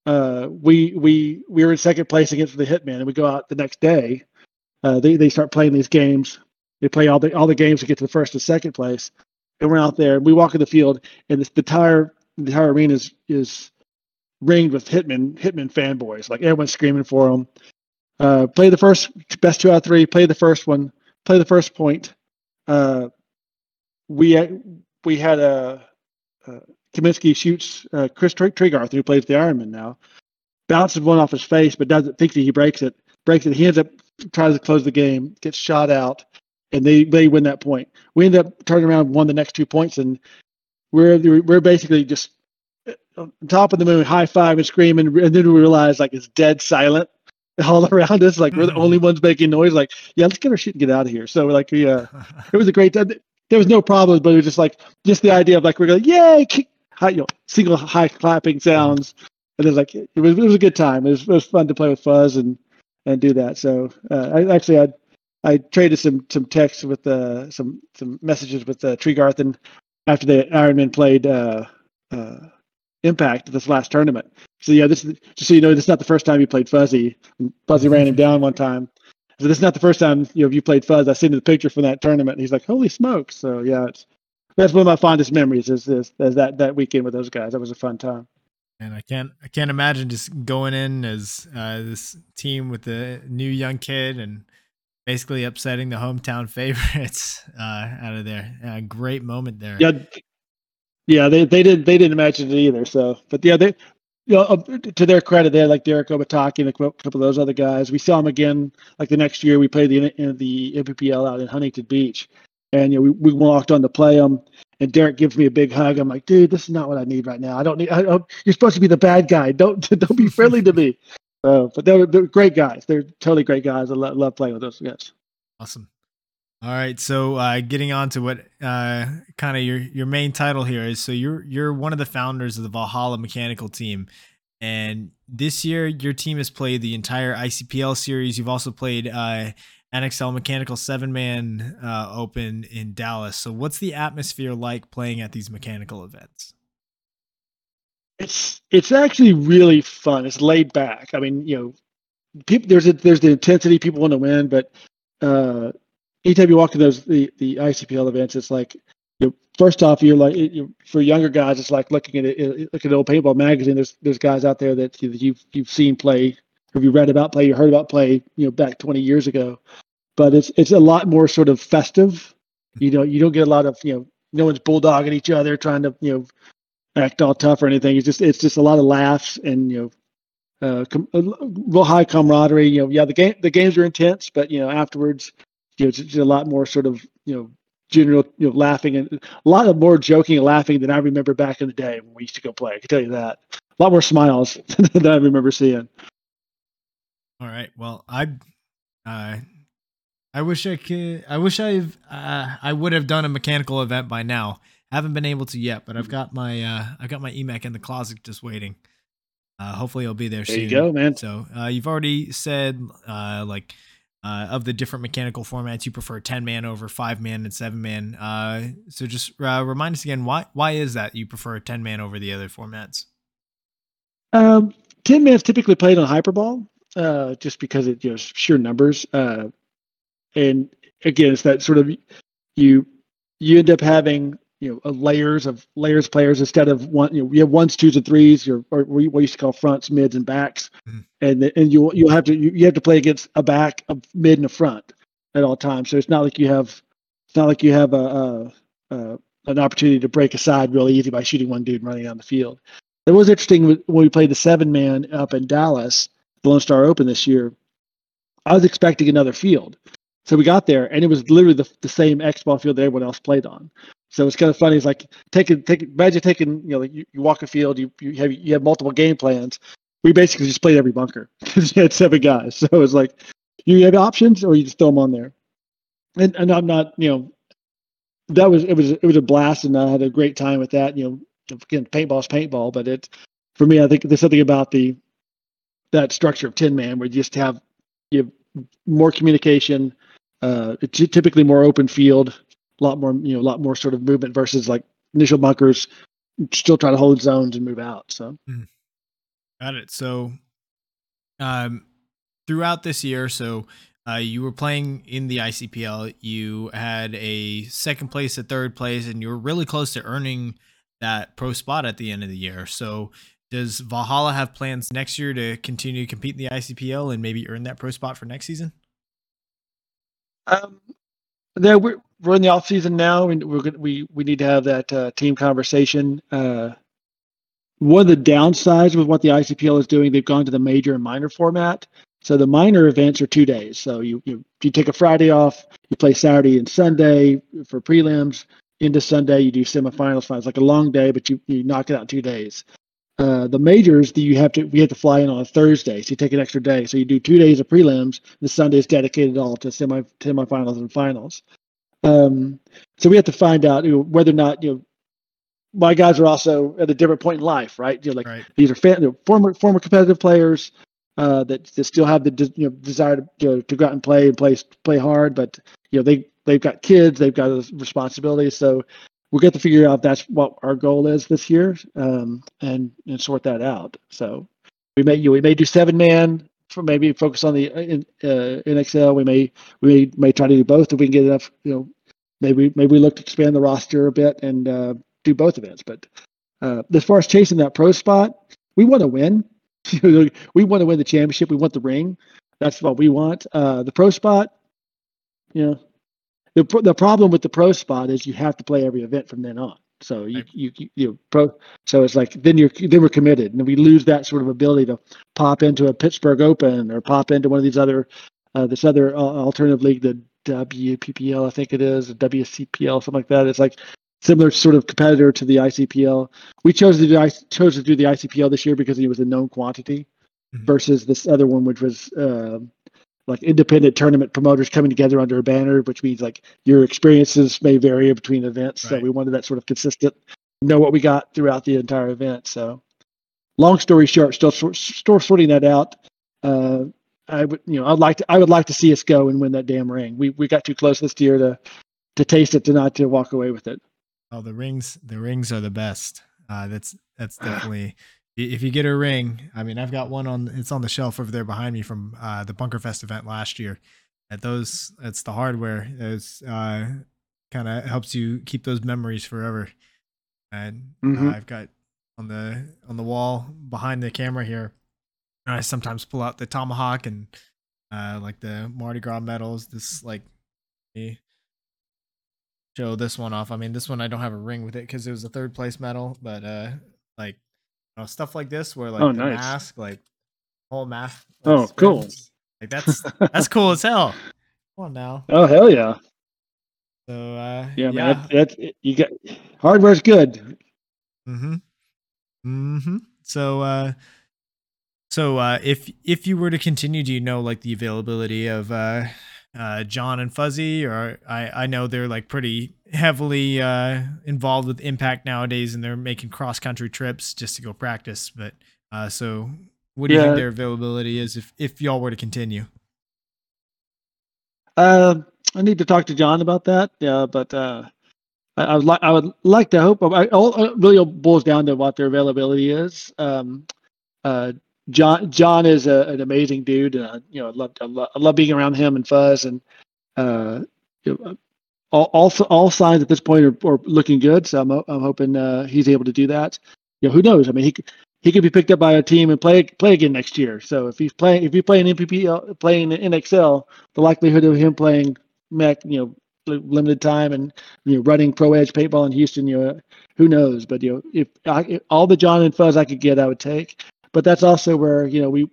uh, we we we were in second place against the Hitman, and we go out the next day. Uh, they they start playing these games. They play all the all the games to get to the first and second place. And we're out there. And we walk in the field, and the entire the entire arena is is ringed with Hitman Hitman fanboys. Like everyone's screaming for them. Uh, play the first best two out of three. Play the first one. Play the first point. Uh, we we had a, a Kaminsky shoots uh, Chris Tregarth, who plays the Ironman now, bounces one off his face, but doesn't think that he breaks it. Breaks it. He ends up tries to close the game, gets shot out, and they they win that point. We end up turning around, won the next two points, and we're we're basically just uh, on top of the moon, high five and screaming, and then we realize like it's dead silent all [LAUGHS] around us. Like we're the only mm-hmm. ones making noise. Like, yeah, let's get our shit and get out of here. So like, yeah, [LAUGHS] it was a great time. There was no problems, but it was just like just the idea of like we're going, yay, high, you know, single high clapping sounds, and it was like it was it was a good time. It was, it was fun to play with Fuzz and and do that. So uh, I actually I I traded some some texts with uh, some some messages with uh, and after the Ironman played uh, uh, Impact this last tournament. So yeah, this is just so you know, this is not the first time you played Fuzzy. Fuzzy ran him down one time. So this is not the first time you know you played Fuzz. I seen the picture from that tournament. And he's like, "Holy smokes!" So yeah, it's that's one of my fondest memories is this is that that weekend with those guys. That was a fun time. And I can't I can't imagine just going in as uh, this team with the new young kid and basically upsetting the hometown [LAUGHS] favorites uh, out of there. Uh, great moment there. Yeah, yeah, they they didn't they didn't imagine it either. So, but yeah, they you know, to their credit, they had like Derek Obataki and a couple of those other guys. We saw them again like the next year. We played the the NPPL out in Huntington Beach, and you know we, we walked on to play them. And Derek gives me a big hug. I'm like, dude, this is not what I need right now. I don't need. I you're supposed to be the bad guy. Don't [LAUGHS] don't be friendly to me. Uh, but they're, they're great guys. They're totally great guys. I love playing with those guys. Awesome. All right, so uh, getting on to what uh, kind of your your main title here is. So you're you're one of the founders of the Valhalla Mechanical team, and this year your team has played the entire ICPL series. You've also played uh, NXL Mechanical Seven Man uh, Open in Dallas. So what's the atmosphere like playing at these mechanical events? It's it's actually really fun. It's laid back. I mean, you know, people there's a, there's the intensity. People want to win, but uh, anytime you walk to those the, the ICPL events, it's like you know, first off, you're like you, for younger guys, it's like looking at it, looking at an old paintball magazine. There's there's guys out there that you've you've seen play, or you read about play, you heard about play, you know, back 20 years ago. But it's it's a lot more sort of festive. You know, you don't get a lot of you know, no one's bulldogging each other, trying to you know act all tough or anything. It's just it's just a lot of laughs and you know. Uh, com- real high camaraderie. You know, yeah, the game the games are intense, but you know afterwards, you know, it's, it's a lot more sort of you know general you know laughing and a lot of more joking and laughing than I remember back in the day when we used to go play. I can tell you that. A lot more smiles [LAUGHS] than I remember seeing. All right. Well, I uh I wish I could I wish I've uh, I would have done a mechanical event by now. Haven't been able to yet, but I've got my uh I've got my Emek in the closet just waiting. Uh hopefully it'll be there, there soon. There you go, man. So, uh you've already said uh like uh, of the different mechanical formats you prefer 10 man over 5 man and 7 man. Uh, so just uh, remind us again why why is that you prefer 10 man over the other formats? Um, 10 man's typically played on hyperball uh, just because it you know sheer numbers uh, and again it's that sort of you you end up having you know layers of layers of players instead of one. You know, you have ones, twos, and threes, or, or what you used to call fronts, mids, and backs, Mhm. and and you you have to you, you have to play against a back, a mid, and a front at all times. So it's not like you have it's not like you have a, a, a an opportunity to break a side really easy by shooting one dude and running down the field. It was interesting when when we played the seven man up in Dallas, the Lone Star Open this year. I was expecting another field. So we got there and it was literally the, the same X ball field that everyone else played on. So it's kind of funny. It's like taking, take, imagine taking, you know, you, you walk a field, you, you have, you have multiple game plans. We basically just played every bunker [LAUGHS] because you had seven guys. [LAUGHS] So it was like, you have options or you just throw them on there. And, and I'm not, you know, that was, it was, it was a blast and I had a great time with that. You know, again, paintball's paintball, but it, for me, I think there's something about the, that structure of 10 man where you just have, you have more communication, uh, it's typically more open field, a lot more, you know, a lot more sort of movement versus like initial bunkers, still try to hold zones and move out. So Got it. So, um, throughout this year, so uh, you were playing in the ICPL. You had a second place, a third place, and you were really close to earning that pro spot at the end of the year. So, does Valhalla have plans next year to continue to compete in the ICPL and maybe earn that pro spot for next season? um, there we're we're in the off season now, and we're gonna, we we need to have that uh, team conversation. Uh, one of the downsides with what the ICPL is doing, they've gone to the major and minor format. So the minor events are two days. So you you you take a Friday off, you play Saturday and Sunday for prelims. Into Sunday, you do semifinals, finals, like a long day, but you you knock it out in two days. Uh, the majors, you have to we have to fly in on a Thursday, so you take an extra day. So you do two days of prelims. The Sunday is dedicated all to semi semifinals and finals. Um, so we have to find out you know, whether or not you know my guys are also at a different point in life, right? You know, like Right. these are fan, former former competitive players uh, that, that still have the de- you know, desire to, you know, to go out and play and play play hard, but you know they they've got kids, they've got a responsibility, so we'll get to figure out that's what our goal is this year um, and and sort that out. So we may you know, we may do seven man for maybe focus on the uh, in, uh, NXL. We may we may, may try to do both if we can get enough. You know, maybe maybe we look to expand the roster a bit and uh, do both events. But uh, as far as chasing that pro spot, we want to win. [LAUGHS] we want to win the championship. We want the ring. That's what we want. Uh, the pro spot, you know, the the problem with the pro spot is you have to play every event from then on. So you Right. you you, you pro. So it's like then you're then we're committed, and we lose that sort of ability to pop into a Pittsburgh Open or pop into one of these other uh, this other uh, alternative league, the WPPL, I think it is, WCPL, something like that. It's like similar sort of competitor to the ICPL. We chose to do I chose to do the ICPL this year because it was a known quantity Mhm. versus this other one, which was uh, like independent tournament promoters coming together under a banner, which means like your experiences may vary between events. So we wanted that sort of consistent, know what we got throughout the entire event. So long story short, still sort, still sorting that out. Uh, I would, you know, I'd like to, I would like to see us go and win that damn ring. We we got too close this year to to taste it, to not to walk away with it. Oh, the rings, the rings are the best. Uh, that's that's [SIGHS] definitely. If you get a ring, I mean, I've got one on. It's on the shelf over there behind me from uh, the Bunker Fest event last year. At those, it's the hardware. It's uh, kind of helps you keep those memories forever. And uh, Mhm. I've got on the on the wall behind the camera here. I sometimes pull out the tomahawk and uh, like the Mardi Gras medals. This like me show this one off. I mean, this one I don't have a ring with it because it was a third place medal, but uh, like know, stuff like this where like Oh, the nice. mask, like whole mask. Oh, like, cool. Like that's that's cool as hell. Come on now. [LAUGHS] Oh hell yeah, So uh, yeah, man. That's, that's you got hardware's good. Mm-hmm. Mm-hmm. So uh so uh if if you were to continue, do you know like the availability of uh uh John and Fuzzy or I I know they're like pretty heavily uh involved with impact nowadays and they're making cross country trips just to go practice, but uh so what do you think their availability is if if y'all were to continue? Uh, I need to talk to John about that. Yeah, but uh, I, I would like I would like to hope. I, all it really boils down to what their availability is. Um, uh, John John is a, an amazing dude. Uh, you know, I love, I love I being around him and Fuzz and uh, you know, all, all all signs at this point are, are looking good. So I'm I'm hoping uh, he's able to do that. You know, who knows? I mean, he he could be picked up by a team and play play again next year. So if he's playing if he's playing NPP playing in XL, the likelihood of him playing mech, you know, limited time and you know running pro edge paintball in Houston, you know, who knows? But you know, if, I, if all the John and Fuzz I could get, I would take. But that's also where you know we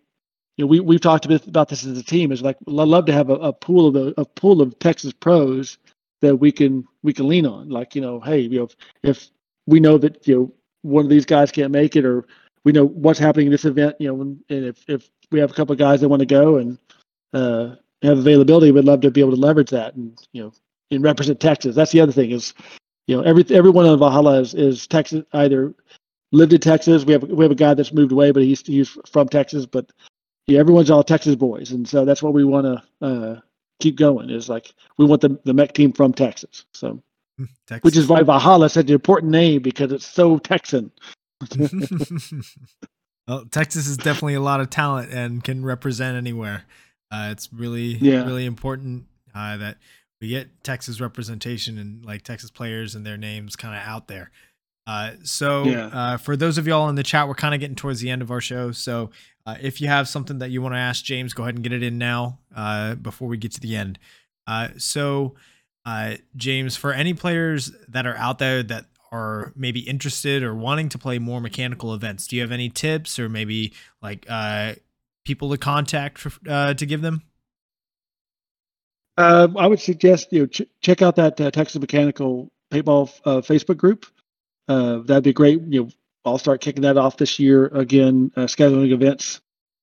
you know, we we've talked a bit about this as a team. Is like I'd love to have a, a pool of a, pool of Texas pros that we can we can lean on. Like you know, hey, you know, if, if we know that you know one of these guys can't make it, or we know what's happening in this event, you know, and if if we have a couple of guys that want to go and uh, have availability, we'd love to be able to leverage that and you know and represent Texas. That's the other thing is, you know, every everyone in Valhalla is, is Texas either lived in Texas. We have we have a guy that's moved away, but he's he's from Texas, but yeah, everyone's all Texas boys, and so that's what we want to uh, keep going. Is like we want the the mech team from Texas. So, hmm, Texas. which is why Valhalla such an important name because it's so Texan. [LAUGHS] well, Texas is definitely a lot of talent and can represent anywhere. Uh, it's really yeah. really important uh, that we get Texas representation and like Texas players and their names kind of out there. Uh, so yeah. uh, for those of y'all in the chat, we're kind of getting towards the end of our show. So uh, if you have something that you want to ask James, go ahead and get it in now uh, before we get to the end. Uh, so James, for any players that are out there that are maybe interested or wanting to play more mechanical events, do you have any tips or maybe like people to contact for, to give them? I would suggest you know ch- check out that Texas Mechanical Paintball Facebook group uh, that'd be great. You know, I'll start kicking that off this year again, uh, scheduling events.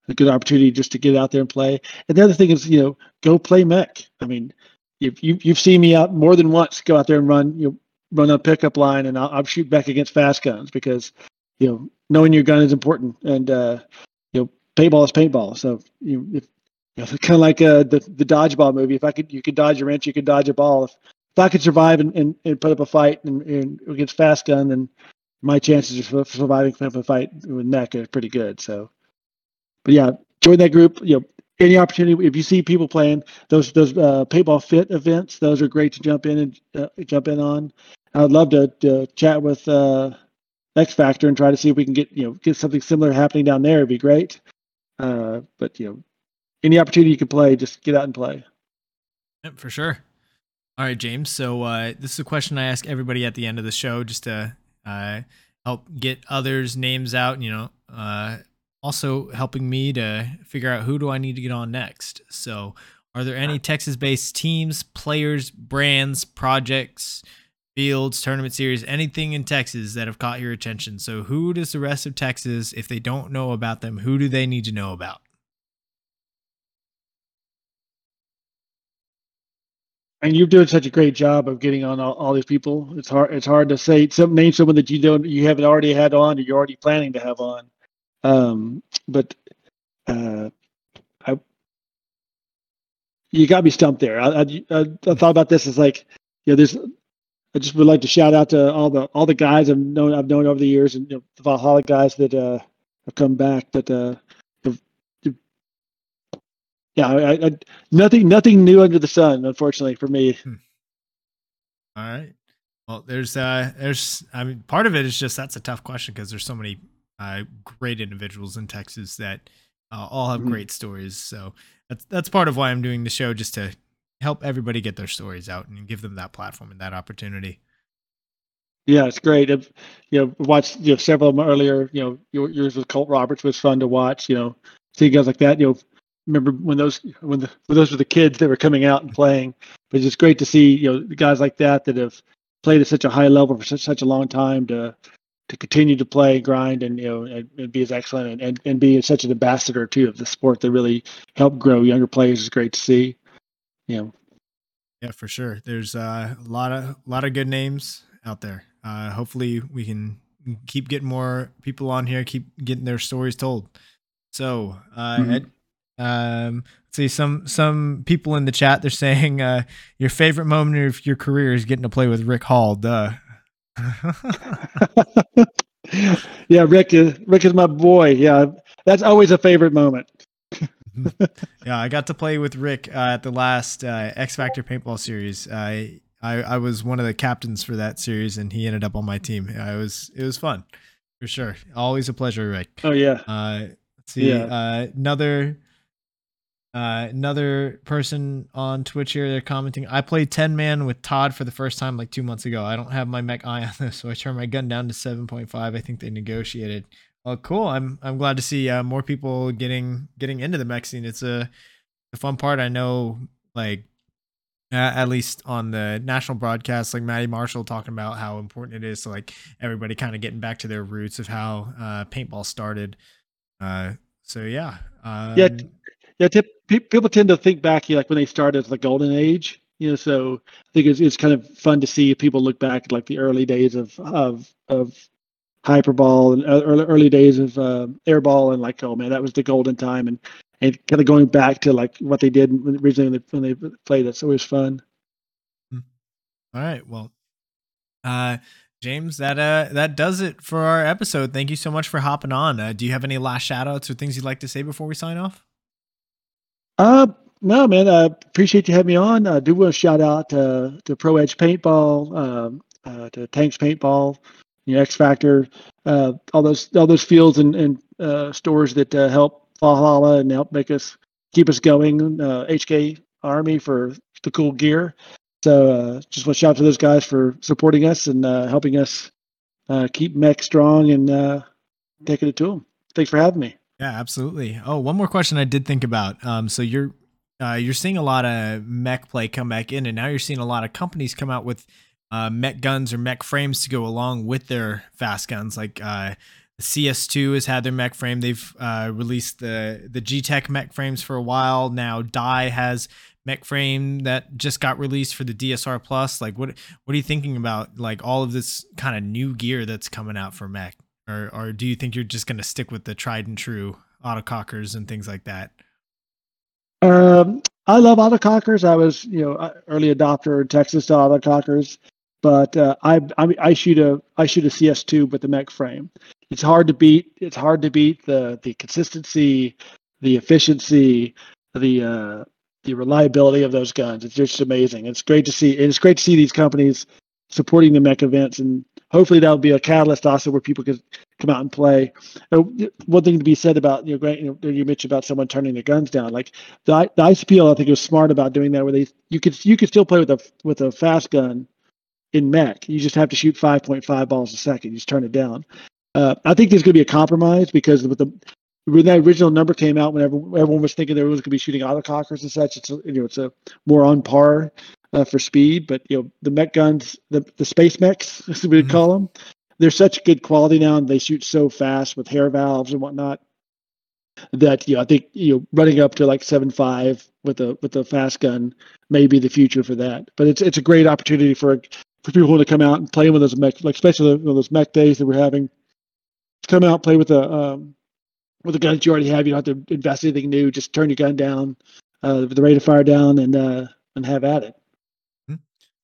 A good opportunity just to get out there and play. And the other thing is, you know, go play mech. I mean, if you you've seen me out more than once go out there and run, you know, run a pickup line, and I'll, I'll shoot back against fast guns because, you know, knowing your gun is important, and uh, you know, paintball is paintball. So you if you know, [LAUGHS] kind of like uh, the the dodgeball movie. If I could, you could dodge a wrench, you could dodge a ball. If if I could survive and, and, and put up a fight and, and against fast gun, then my chances of surviving a fight with mech are pretty good. So, but yeah, join that group. You know, any opportunity if you see people playing those those uh, paintball fit events, those are great to jump in and uh, jump in on. I'd love to, to chat with uh, X Factor and try to see if we can get you know get something similar happening down there. It'd be great. Uh, but you know, any opportunity you can play, just get out and play. Yep, for sure. All right, James. So uh, this is a question I ask everybody at the end of the show, just to uh, help get others' names out. You know, uh, also helping me to figure out who do I need to get on next. So, are there any Texas-based teams, players, brands, projects, fields, tournament series, anything in Texas that have caught your attention? So, who does the rest of Texas, if they don't know about them, who do they need to know about? And you're doing such a great job of getting on all, all, these people. It's hard. It's hard to say some name someone that you don't you haven't already had on or you're already planning to have on. Um, but uh, I, you got me stumped there. I, I, I, thought about this as like, you know, there's. I just would like to shout out to all the all the guys I've known I've known over the years and you know, the Valhalla guys that uh, have come back. But uh, yeah, I, I, nothing nothing new under the sun, unfortunately for me. Hmm. All right. Well, there's uh there's I mean part of it is just that's a tough question because there's so many uh great individuals in Texas that uh, all have mm-hmm. great stories. So that's that's part of why I'm doing the show just to help everybody get their stories out and give them that platform and that opportunity. Yeah, it's great. I've, you know, watched you know several of them earlier. You know, yours with Colt Roberts was fun to watch. You know, see guys like that. You know, remember when those when, the, when those were the kids that were coming out and playing. But it's just great to see you know guys like that that have played at such a high level for such, such a long time to to continue to play grind and you know and, and be as excellent and, and, and be such an ambassador too of the sport that really help grow younger players is great to see. You know. Yeah, for sure. There's uh, a lot of a lot of good names out there. Uh, hopefully, we can keep getting more people on here, keep getting their stories told. So, uh, mm-hmm. Ed, um, let's see some some people in the chat. They're saying uh, your favorite moment of your career is getting to play with Rick Hall. Duh. [LAUGHS] yeah, Rick is Rick is my boy. Yeah, that's always a favorite moment. [LAUGHS] yeah, I got to play with Rick uh, at the last uh, X Factor Paintball Series. I I, I was one of the captains for that series, and he ended up on my team. I was it was fun for sure. Always a pleasure, Rick. Oh yeah. Uh, let's see. Yeah. Uh, another uh, another person on Twitch here. They're commenting. I played ten man with Todd for the first time like two months ago. I don't have my mech eye on this, so I turned my gun down to seven point five. I think they negotiated. Well, cool. I'm I'm glad to see uh, more people getting getting into the mech scene. It's a the fun part. I know like uh, at least on the national broadcast, like Maddie Marshall talking about how important it is to like everybody kind of getting back to their roots of how uh, paintball started. Uh, so yeah, um, Yeah, Yeah, tip, pe- people tend to think back, you know, like when they started as the golden age. You know, so I think it's, it's kind of fun to see people look back at like the early days of of of hyperball and uh, early early days of uh, airball and like, oh man, that was the golden time, and and kind of going back to like what they did originally when they, when they played. it was fun. All right. Well, uh, James, that uh, that does it for our episode. Thank you so much for hopping on. Uh, do you have any last shout outs or things you'd like to say before we sign off? Uh, no, man. I appreciate you having me on. I do want to shout out uh, to Pro Edge Paintball, um, uh, to Tanks Paintball, you know, X Factor, uh, all those all those fields and, and uh, stores that uh, help Valhalla and help make us keep us going. Uh, HK Army for the cool gear. So uh, just want to shout out to those guys for supporting us and uh, helping us uh, keep mech strong and uh, taking it to them. Thanks for having me. Yeah, absolutely. Oh, one more question I did think about. Um, so you're uh, you're seeing a lot of mech play come back in, and now you're seeing a lot of companies come out with uh, mech guns or mech frames to go along with their fast guns. Like uh, CS2 has had their mech frame. They've uh, released the the Gtek mech frames for a while now. Dye has mech frame that just got released for the DSR Plus. Like, what what are you thinking about? Like all of this kind of new gear that's coming out for mech, or or do you think you're just going to stick with the tried and true autocockers and things like that? Um, I love autocockers. I was, you know, early adopter in Texas to autocockers, but uh, I, I I shoot a I shoot a CS2 with the mech frame. It's hard to beat. It's hard to beat the the consistency, the efficiency, the uh, the reliability of those guns. It's just amazing. It's great to see. and It's great to see these companies supporting the mech events, and hopefully that'll be a catalyst also where people can come out and play. One thing to be said about you know, Grant, you, know, you mentioned about someone turning their guns down. Like the, the ICPL, I think was smart about doing that, where they you could you could still play with a with a fast gun in mech. You just have to shoot 5.5 balls a second. You just turn it down. Uh, I think there's going to be a compromise because with the when that original number came out, whenever everyone was thinking there was going to be shooting autocockers and such, it's a, you know it's a more on par uh, for speed. But you know the mech guns, the the space mechs, [LAUGHS] as we Mhm. call them, they're such good quality now, and they shoot so fast with hair valves and whatnot that you know I think you know running up to like seven five with a with a fast gun may be the future for that. But it's it's a great opportunity for for people who want to come out and play with those mech, like especially the, those mech days that we're having. Come out play with the um, with the that you already have. You don't have to invest anything new. Just turn your gun down, uh, the rate of fire down, and uh, and have at it.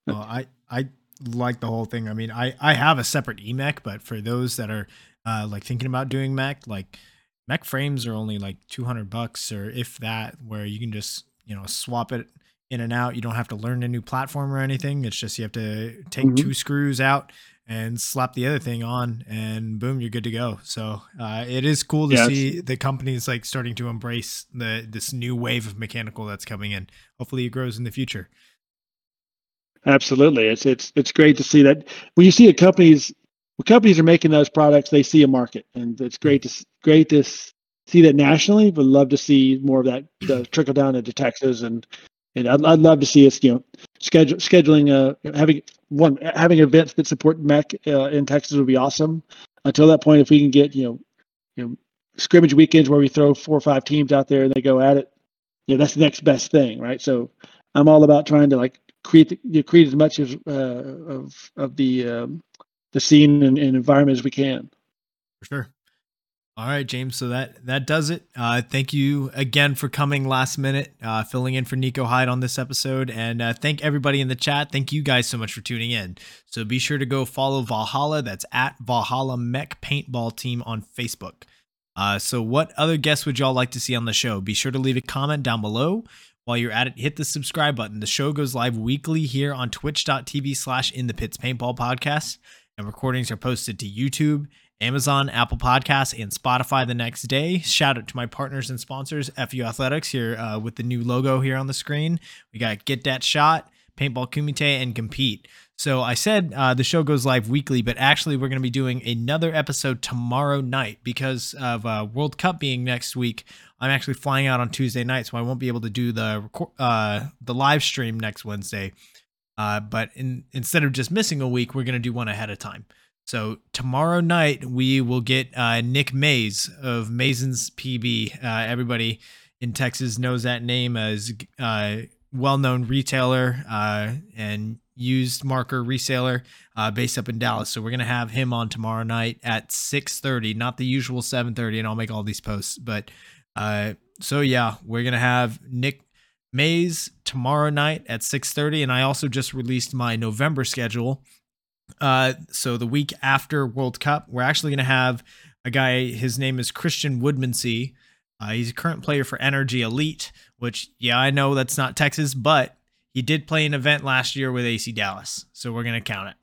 Well, I I like the whole thing. I mean, I I have a separate Emek, but for those that are uh, like thinking about doing mech, like mech frames are only like two hundred bucks or if that, where you can just you know swap it in and out. You don't have to learn a new platform or anything. It's just you have to take Mhm. two screws out and slap the other thing on, and boom, you're good to go. So uh, it is cool to Yeah, see the companies like starting to embrace the this new wave of mechanical that's coming in. Hopefully, it grows in the future. Absolutely, it's it's it's great to see that when you see a companies when companies are making those products, they see a market, and it's great to great to see that nationally. But love to see more of that uh, [CLEARS THROAT] trickle down into Texas, and and I'd, I'd love to see us, you know, schedule scheduling uh having one having events that support mech uh, in Texas would be awesome. Until that point, if we can get you know you know scrimmage weekends where we throw four or five teams out there and they go at it, you know, that's the next best thing, right? So I'm all about trying to like create you create as much of uh, of of the um, the scene and, and environment as we can. For sure. All right, James. So that that does it. Uh, thank you again for coming last minute, uh, filling in for Nico Hyde on this episode, and uh, thank everybody in the chat. Thank you guys so much for tuning in. So be sure to go follow Valhalla. That's at Valhalla Mech Paintball Team on Facebook. Uh, so what other guests would y'all like to see on the show? Be sure to leave a comment down below. While you're at it, hit the subscribe button. The show goes live weekly here on twitch.tv slash in the pits paintball podcast, and recordings are posted to YouTube, Amazon, Apple Podcasts, and Spotify the next day. Shout out to my partners and sponsors, FU Athletics, here uh, with the new logo here on the screen. We got Get That Shot, Paintball Kumite, and Compete. So I said uh, the show goes live weekly, but actually we're going to be doing another episode tomorrow night because of uh, World Cup being next week. I'm actually flying out on Tuesday night, so I won't be able to do the uh, the live stream next Wednesday. Uh, but in, instead of just missing a week, we're going to do one ahead of time. So tomorrow night we will get uh, Nick Mays of Masons PB. Uh, everybody in Texas knows that name as uh, well-known retailer uh, and used marker reseller uh, based up in Dallas. So we're gonna have him on tomorrow night at 6:30, not the usual 7:30, and I'll make all these posts. But uh, so yeah, we're gonna have Nick Mays tomorrow night at 6:30, and I also just released my November schedule. Uh, so the week after World Cup, we're actually gonna have a guy. His name is Christian Woodmansee. Uh, he's a current player for Energy Elite, which yeah, I know that's not Texas, but he did play an event last year with AC Dallas, so we're gonna count it.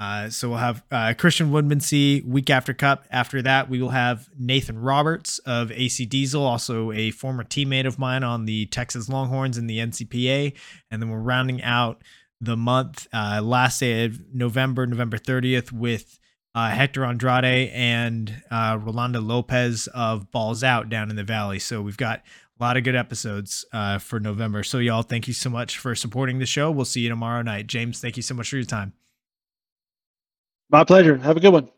Uh, so we'll have uh, Christian Woodmansee week after Cup. After that, we will have Nathan Roberts of AC Diesel, also a former teammate of mine on the Texas Longhorns in the NCPA. And then we're rounding out the month, uh, last day of November, November 30th, with uh, Hector Andrade and uh, Rolando Lopez of Balls Out down in the Valley. So we've got a lot of good episodes uh, for November. So, y'all, thank you so much for supporting the show. We'll see you tomorrow night. James, thank you so much for your time. My pleasure. Have a good one.